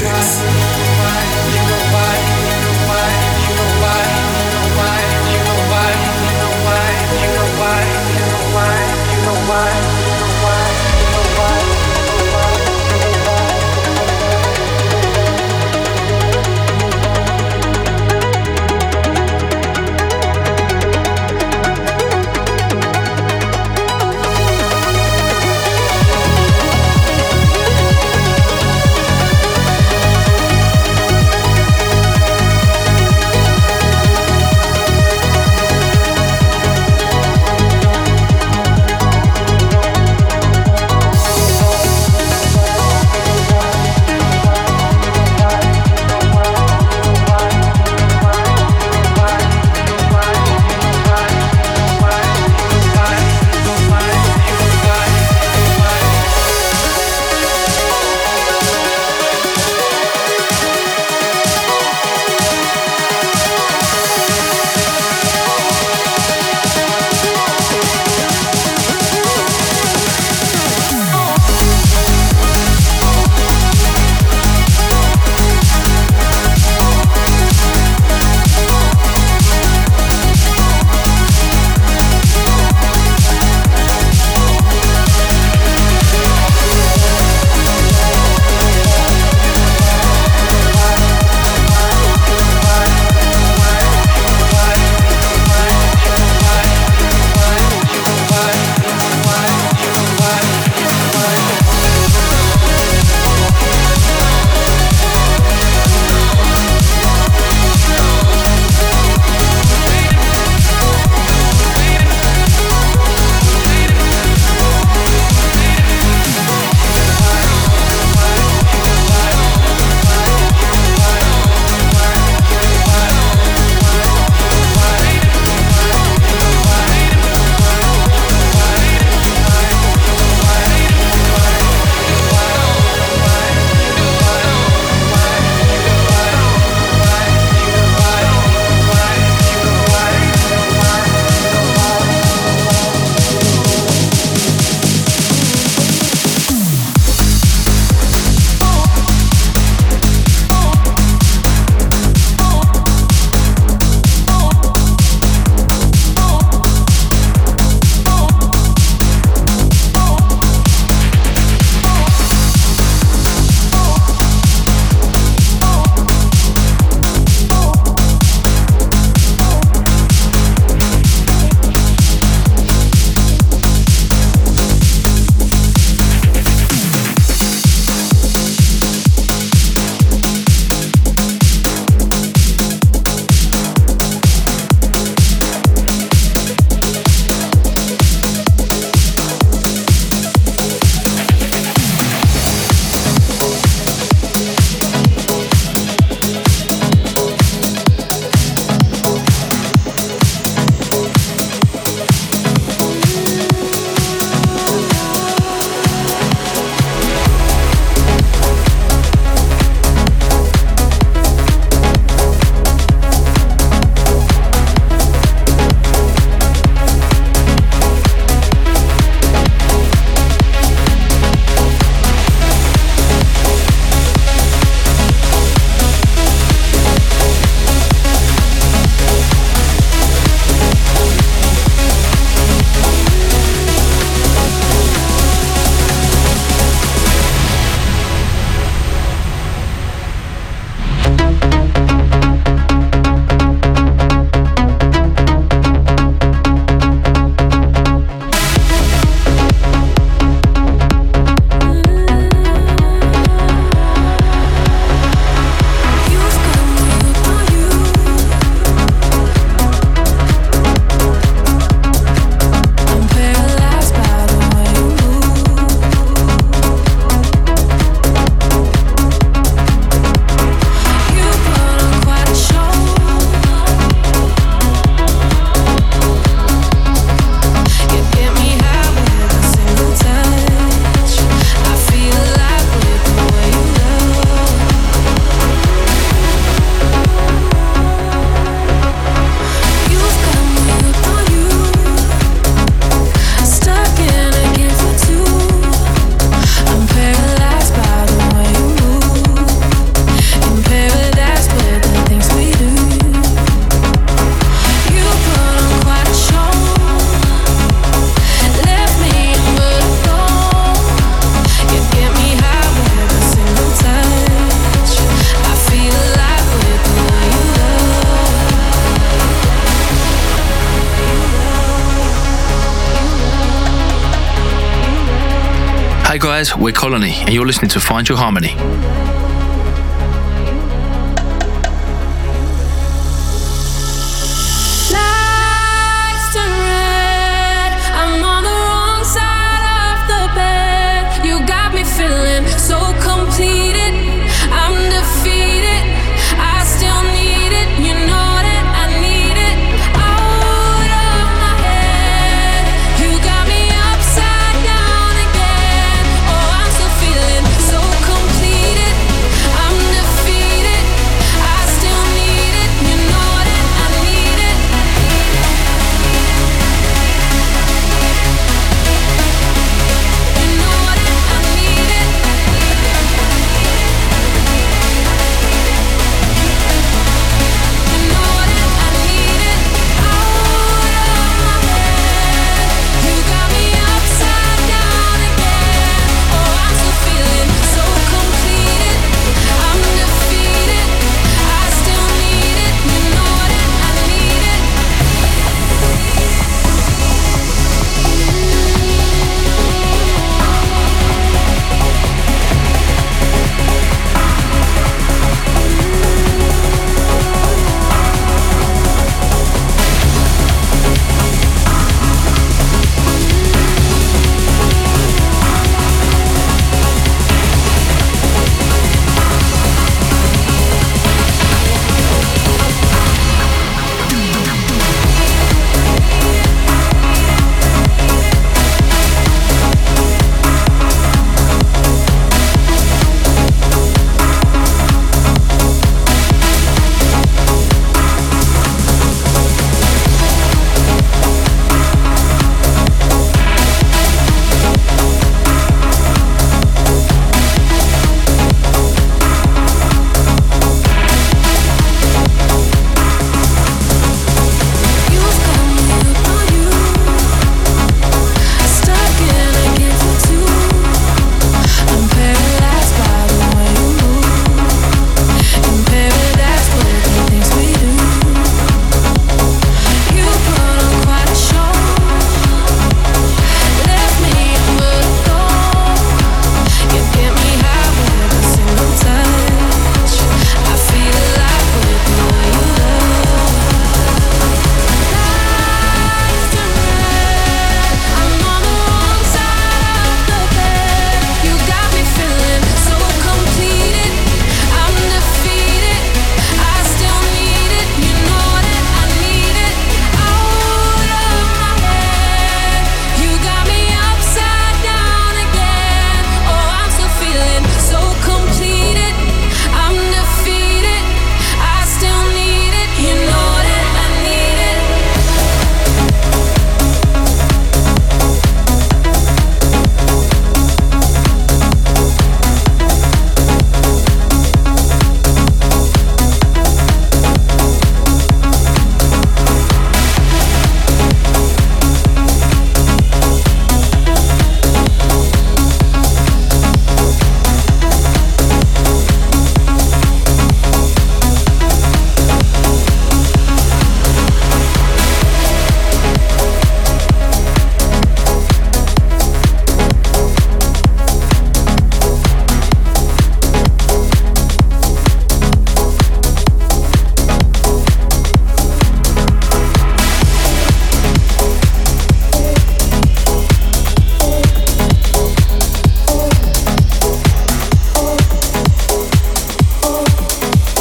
[SPEAKER 12] We're Colony, and you're listening to Find Your Harmony.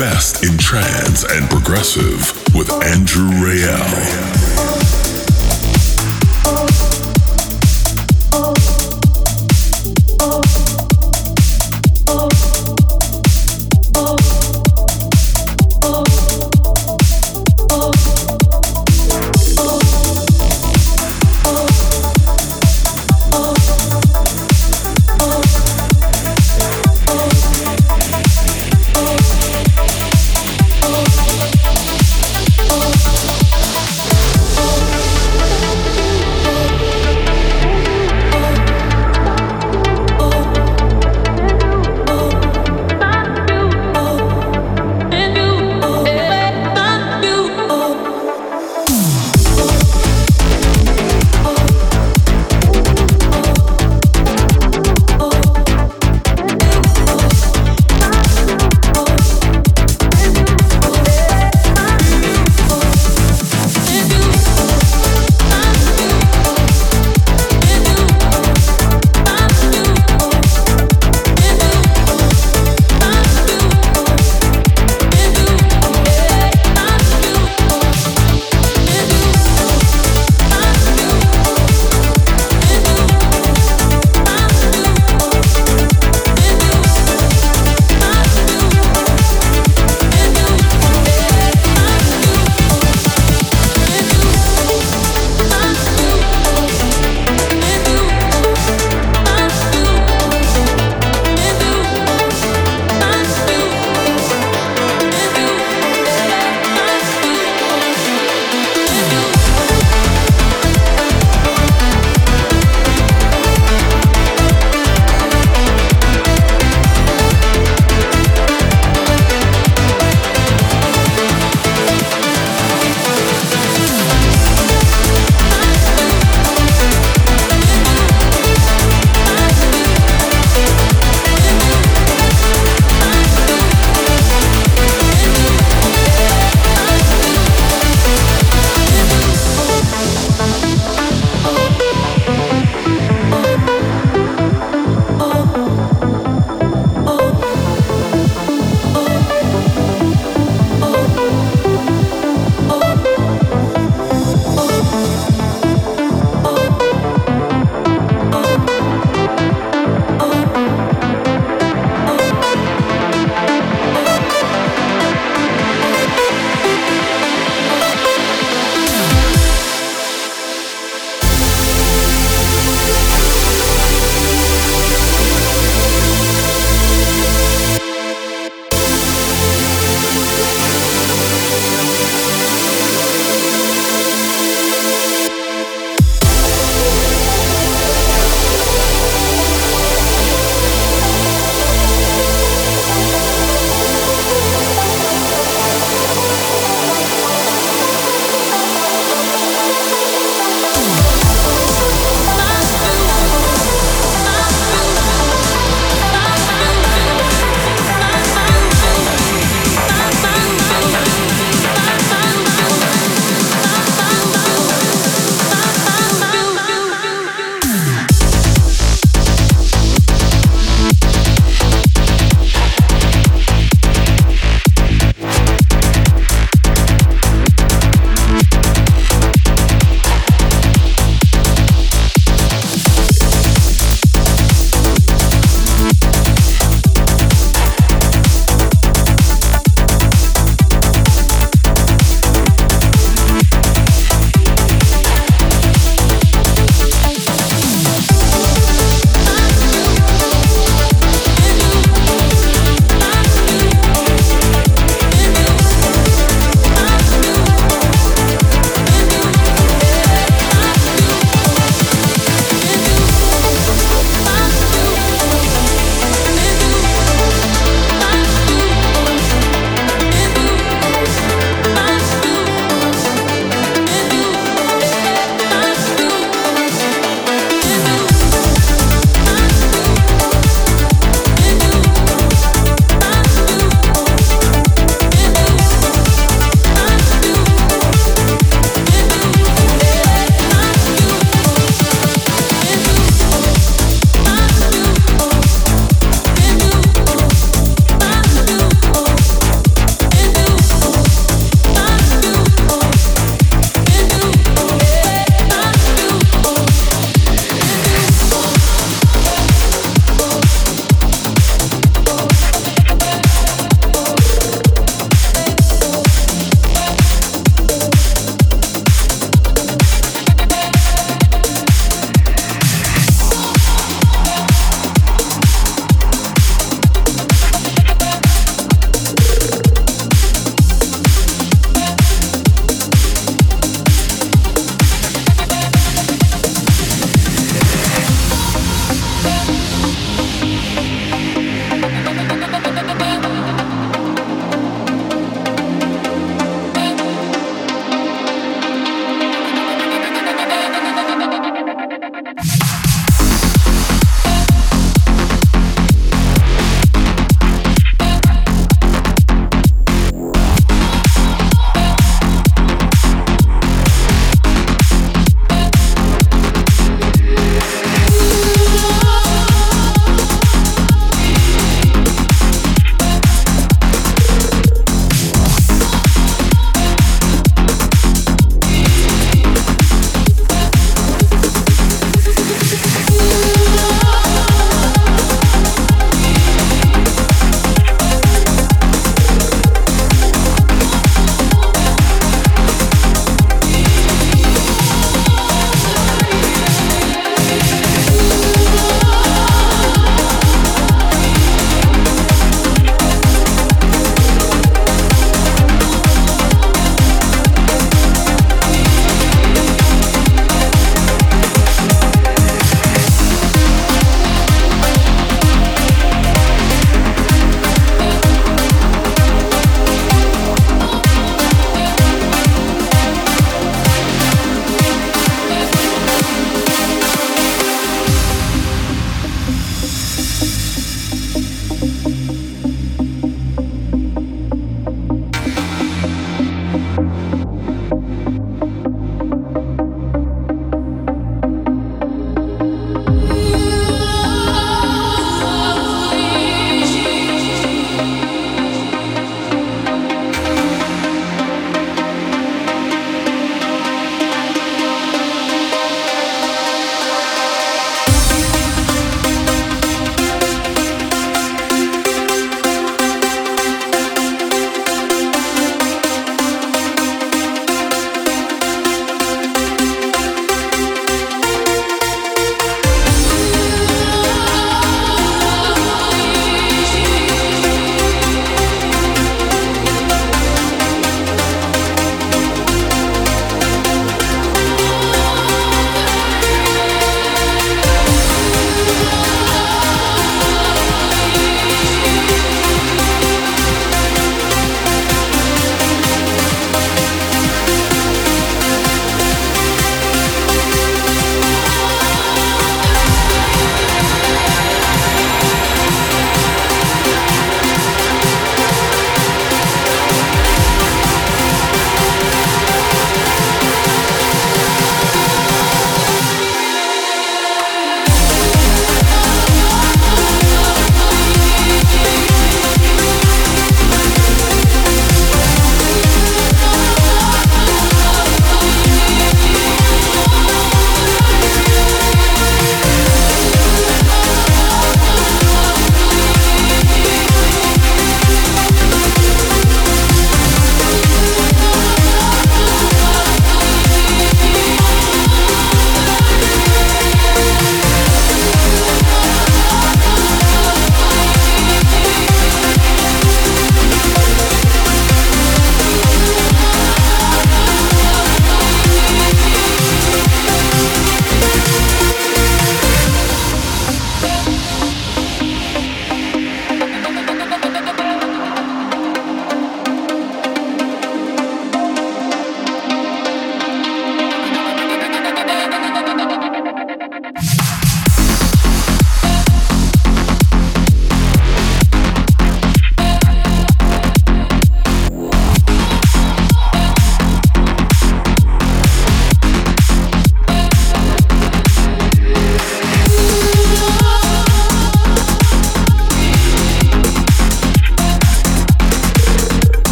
[SPEAKER 12] best in trance and progressive with Andrew Rayel.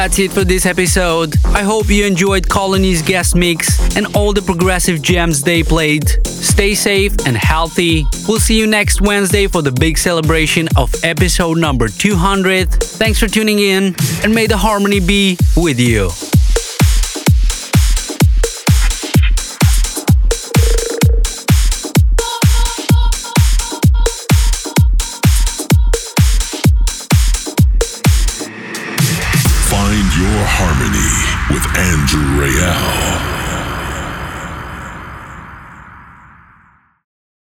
[SPEAKER 3] That's it for this episode. I hope you enjoyed Colony's guest mix and all the progressive gems they played. Stay safe and healthy. We'll see you next Wednesday for the big celebration of episode number 200. Thanks for tuning in, and may the harmony be with you.